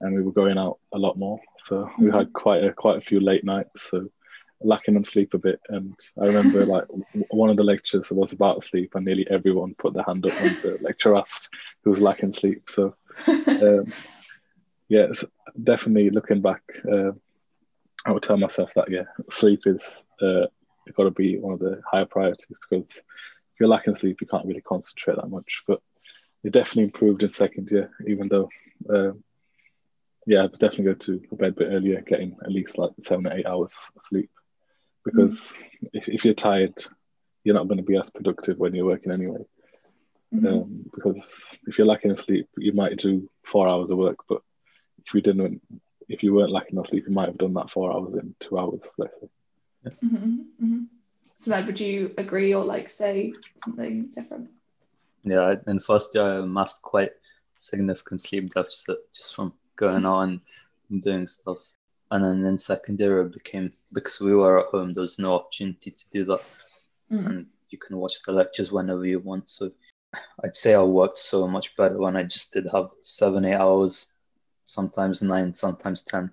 and we were going out a lot more. So we had quite a quite a few late nights. So lacking on sleep a bit. And I remember like one of the lectures was about sleep, and nearly everyone put their hand up when the lecturer asked who was lacking sleep. So um, yeah, it's definitely looking back, uh, I would tell myself that yeah, sleep is uh, got to be one of the higher priorities because if you're lacking sleep, you can't really concentrate that much. But it definitely improved in second year, even though um, yeah, I would definitely go to bed a bit earlier, getting at least like seven or eight hours of sleep because if, if you're tired, you're not going to be as productive when you're working anyway. Mhm. Um, because if you're lacking sleep, you might do four hours of work, but if you didn't, if you weren't lacking enough sleep, you might have done that four hours in two hours. Let's say. Mhm, mhm. So then would you agree or like say something different? Yeah, in first year I amassed quite significant sleep deficit just from going on and doing stuff. And then in second year it became because we were at home, there was no opportunity to do that. Mm. And you can watch the lectures whenever you want. So I'd say I worked so much better when I just did have seven, eight hours, sometimes nine, sometimes ten,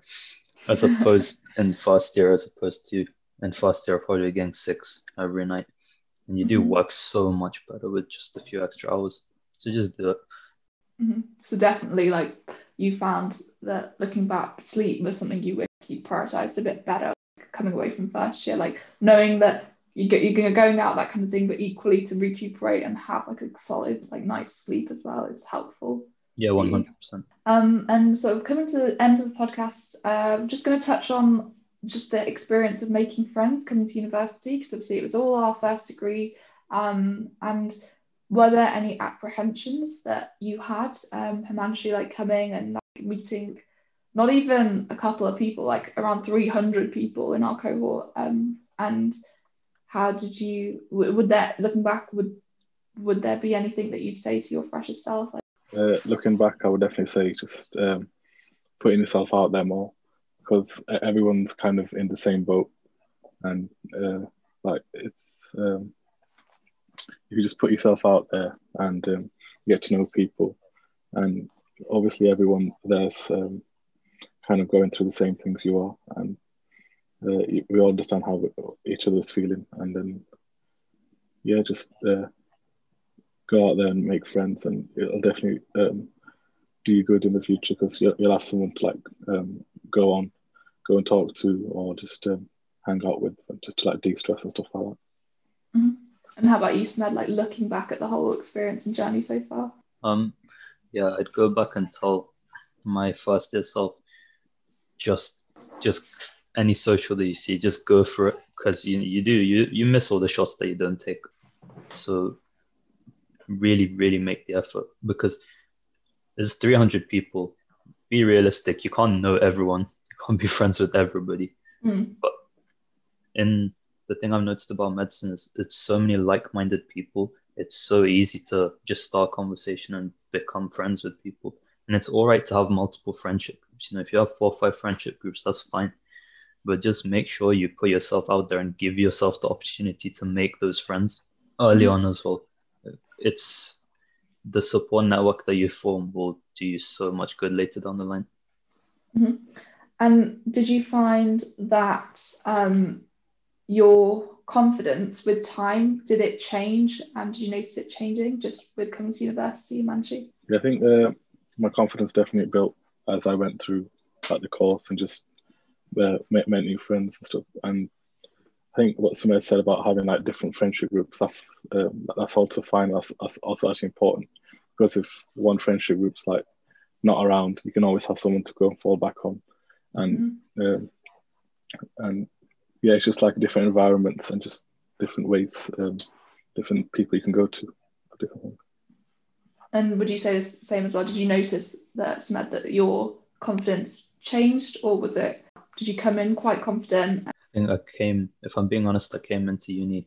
as opposed in first year, as opposed to in first year probably getting six every night. And you do Mhm. work so much better with just a few extra hours. So just do it. Mhm. So definitely like you found that looking back, sleep was something you would keep prioritized a bit better coming away from first year, like knowing that you get you're going out that kind of thing, but equally to recuperate and have like a solid like night's sleep as well is helpful. Yeah, one hundred percent. Um, and so coming to the end of the podcast, uh, I'm just going to touch on just the experience of making friends coming to university because obviously it was all our first degree. Um, and were there any apprehensions that you had, um, Himanshu, like coming and like meeting not even a couple of people, like around 300 people in our cohort? Um, and how did you, would that, looking back, would would there be anything that you'd say to your fresher self? Like, Uh, looking back, I would definitely say just um, putting yourself out there more because everyone's kind of in the same boat, and uh, like it's um, if you just put yourself out there and um, get to know people, and obviously everyone there's um, kind of going through the same things you are, and uh, we all understand how each other's feeling, and then yeah, just uh, go out there and make friends, and it'll definitely um, do you good in the future because you'll, you'll, have someone to like um, go on, go and talk to, or just um, hang out with, just to like de-stress and stuff like that. Mm-hmm. And how about you, Smed? Like looking back at the whole experience and journey so far. Um, yeah, I'd go back and tell my first year self, just, just any social that you see, just go for it because you you do you you miss all the shots that you don't take. So really, really make the effort because there's 300 people. Be realistic. You can't know everyone. You can't be friends with everybody. Mm. But in the thing I've noticed about medicine is it's so many like-minded people. It's so easy to just start conversation and become friends with people. And it's all right to have multiple friendship groups. You know, if you have four or five friendship groups, that's fine. But just make sure you put yourself out there and give yourself the opportunity to make those friends early mm-hmm. on as well. It's the support network that you form will do you so much good later down the line. Mm-hmm. And did you find that um, your confidence with time did it change and did you notice it changing just with coming to university in Manchu? Yeah, I think uh, my confidence definitely built as I went through like the course and just uh, met, met new friends and stuff. And I think what Sumaya said about having like different friendship groups, that's um, that's also fine. That's, that's also actually important because if one friendship group's like not around, you can always have someone to go and fall back on, and mm-hmm. um, and yeah, it's just like different environments and just different ways, um, different people you can go to. And would you say the same as well? Did you notice that Smed that your confidence changed, or was it? Did you come in quite confident think I came, if I'm being honest, I came into uni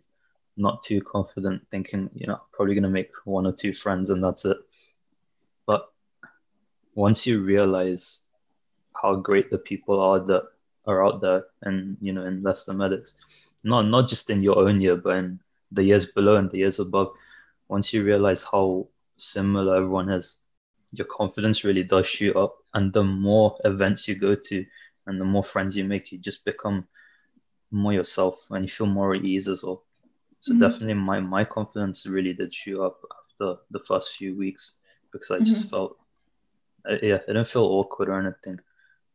not too confident, thinking, you know, probably going to make one or two friends and that's it. But once you realize how great the people are that are out there and, you know, in Leicester Medics, not, not just in your own year, but in the years below and the years above, once you realize how similar everyone is, your confidence really does shoot up. And the more events you go to and the more friends you make, you just become more yourself and you feel more at ease as well. So mm-hmm. definitely my my confidence really did shoot up after the first few weeks because I just mm-hmm. felt uh, yeah, I didn't feel awkward or anything.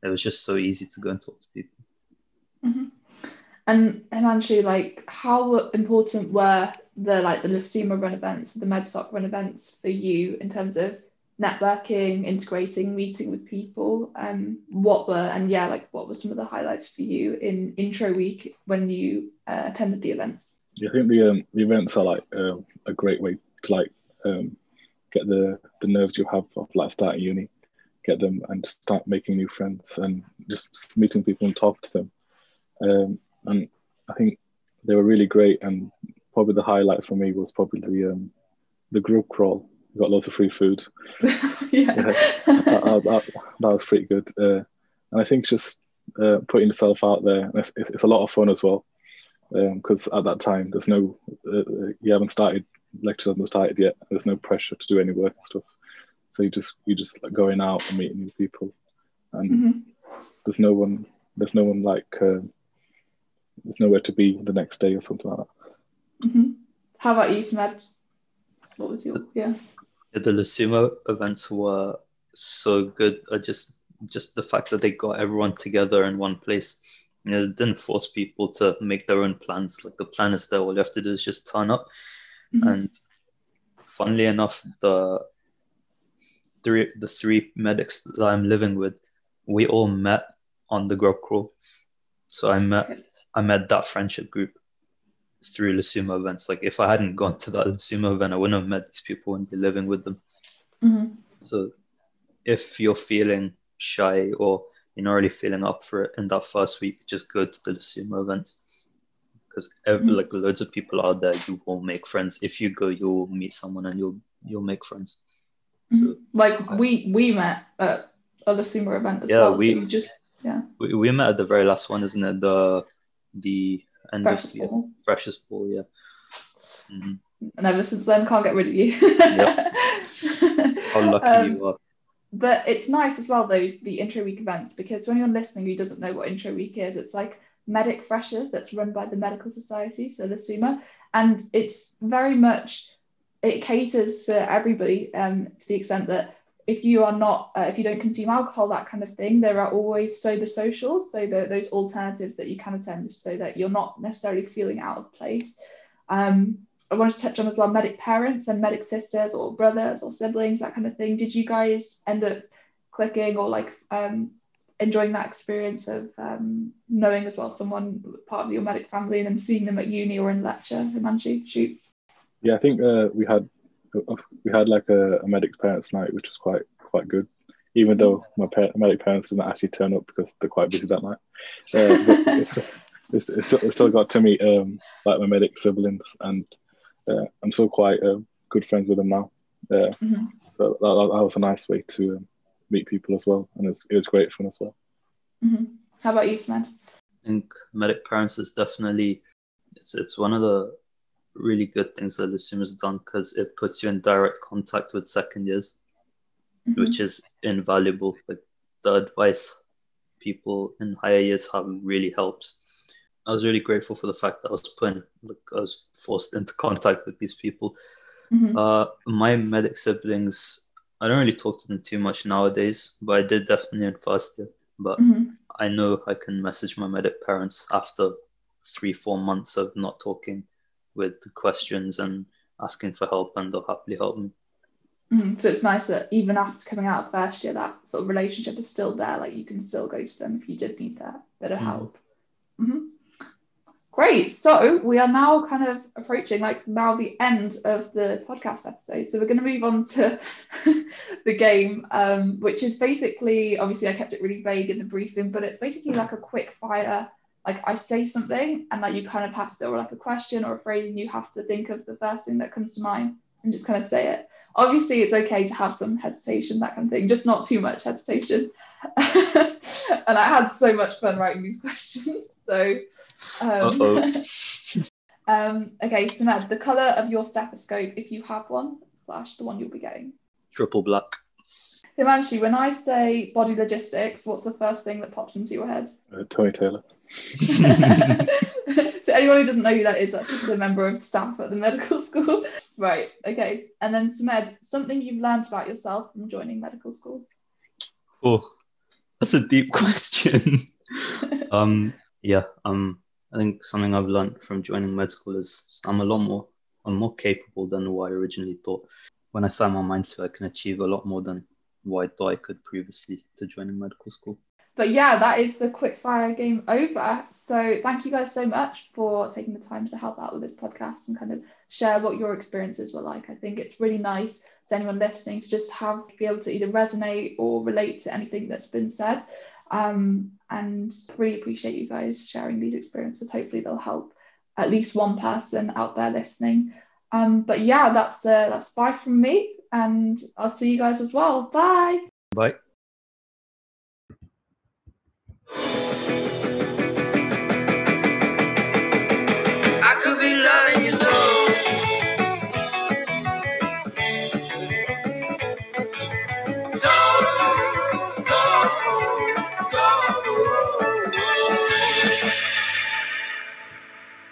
It was just so easy to go and talk to people. Mm-hmm. And Himanshu, like how important were the like the LUSUMA run events, the MedSoc run events for you in terms of networking, integrating, meeting with people. Um, what were and yeah, like what were some of the highlights for you in intro week when you uh, attended the events? I think the um, the events are like uh, a great way to like um, get the the nerves you have of like starting uni, get them and start making new friends and just meeting people and talk to them. Um, and I think they were really great. And probably the highlight for me was probably the um, the grub crawl got lots of free food. yeah, that, that, that, was pretty good. Uh, and I think just uh, putting yourself out there, it's, it's, a lot of fun as well. Because um, at that time, there's no, uh, you haven't started, lectures haven't started yet. There's no pressure to do any work and stuff. So you just you just like going out and meeting new people, and mm-hmm. there's no one there's no one like uh, there's nowhere to be the next day or something like that. Mm-hmm. How about you, Smed? What was your yeah? the LUSUMA events were so good. I just just the fact that they got everyone together in one place. You know, it didn't force people to make their own plans. Like the plan is there. All you have to do is just turn up. Mm-hmm. And funnily enough, the three the three medics that I'm living with, we all met on the grub crawl. So I met I met that friendship group through LUSUMA events. Like if I hadn't gone to that LUSUMA event, I wouldn't have met these people and be living with them. Mm-hmm. So if you're feeling shy or you're not really feeling up for it in that first week, just go to the LUSUMA events. Because every mm-hmm. like loads of people out there, you will make friends. If you go, you'll meet someone and you'll you'll make friends. Mm-hmm. So, like we we met at a LUSUMA event as Yeah, well. we- so you just yeah, We, we met at the very last one, isn't it? The the end fresh of the ball. freshest ball, yeah. Mhm. And ever since then, can't get rid of you. Yep. How lucky Um, you are. But it's nice as well, those the intro week events, because for anyone listening who doesn't know what intro week is, it's like medic freshers that's run by the Medical Society, so the SUMA, and it's very much it caters to everybody um, to the extent that if you are not uh, if you don't consume alcohol that kind of thing there are always sober socials so the, those alternatives that you can attend so that you're not necessarily feeling out of place um, I wanted to touch on as well medic parents and medic sisters or brothers or siblings, that kind of thing. Did you guys end up clicking or like um, enjoying that experience of um, knowing as well someone part of your medic family and then seeing them at uni or in lecture? Himanshu, shoot. Yeah, I think uh, we had we had like a, a medic's parents night, which was quite quite good. Even though my par- medic parents didn't actually turn up because they're quite busy that night, uh, but it's, it's, it's, still, it's still got to meet um, like my medic siblings, and uh, I'm still quite uh, good friends with them now. Uh, Mhm. so that, that, that was a nice way to um, meet people as well, and it's, it was great fun as well. Mhm. How about you, Smed? I think medic parents is definitely it's it's one of the really good things that Lusuma's done because it puts you in direct contact with second years, Mhm. which is invaluable. Like the advice people in higher years have really helps. I was really grateful for the fact that I was put in, like I was forced into contact with these people. Mhm. Uh, my medic siblings, I don't really talk to them too much nowadays, but I did definitely in first year. But Mhm. I know I can message my medic parents after three, four months of not talking with questions and asking for help, and they'll happily help me. Mhm. So it's nice that even after coming out of first year, that sort of relationship is still there. Like you can still go to them if you did need that bit of Mhm. help. hmm Great. So we are now kind of approaching like now the end of the podcast episode. So we're going to move on to the game, um, which is basically obviously I kept it really vague in the briefing, but it's basically like a quick fire. Like I say something and like you kind of have to, or like a question or a phrase, and you have to think of the first thing that comes to mind and just kind of say it. Obviously, it's okay to have some hesitation, that kind of thing, just not too much hesitation. and I had so much fun writing these questions. So, um, um, okay, so Ned, the colour of your stethoscope, if you have one, slash the one you'll be getting. Triple black. Himanshu, when I say body logistics, what's the first thing that pops into your head? Uh, Tony Taylor. to anyone who doesn't know who that is, that's just a member of staff at the medical school. Right, okay. And then Samed, something you've learned about yourself from joining medical school. Oh, that's a deep question. um, yeah, um, I think something I've learned from joining med school is I'm a lot more, I'm more capable than what I originally thought. When I set my mind to, it, I can achieve a lot more than what I thought I could previously to joining medical school. But yeah, that is the quickfire game over. So thank you guys so much for taking the time to help out with this podcast and kind of share what your experiences were like. I think it's really nice to anyone listening to just have be able to either resonate or relate to anything that's been said. Um, and really appreciate you guys sharing these experiences. Hopefully they'll help at least one person out there listening. Um, but yeah, that's uh, that's bye from me, and I'll see you guys as well. Bye. Bye. I could be lying.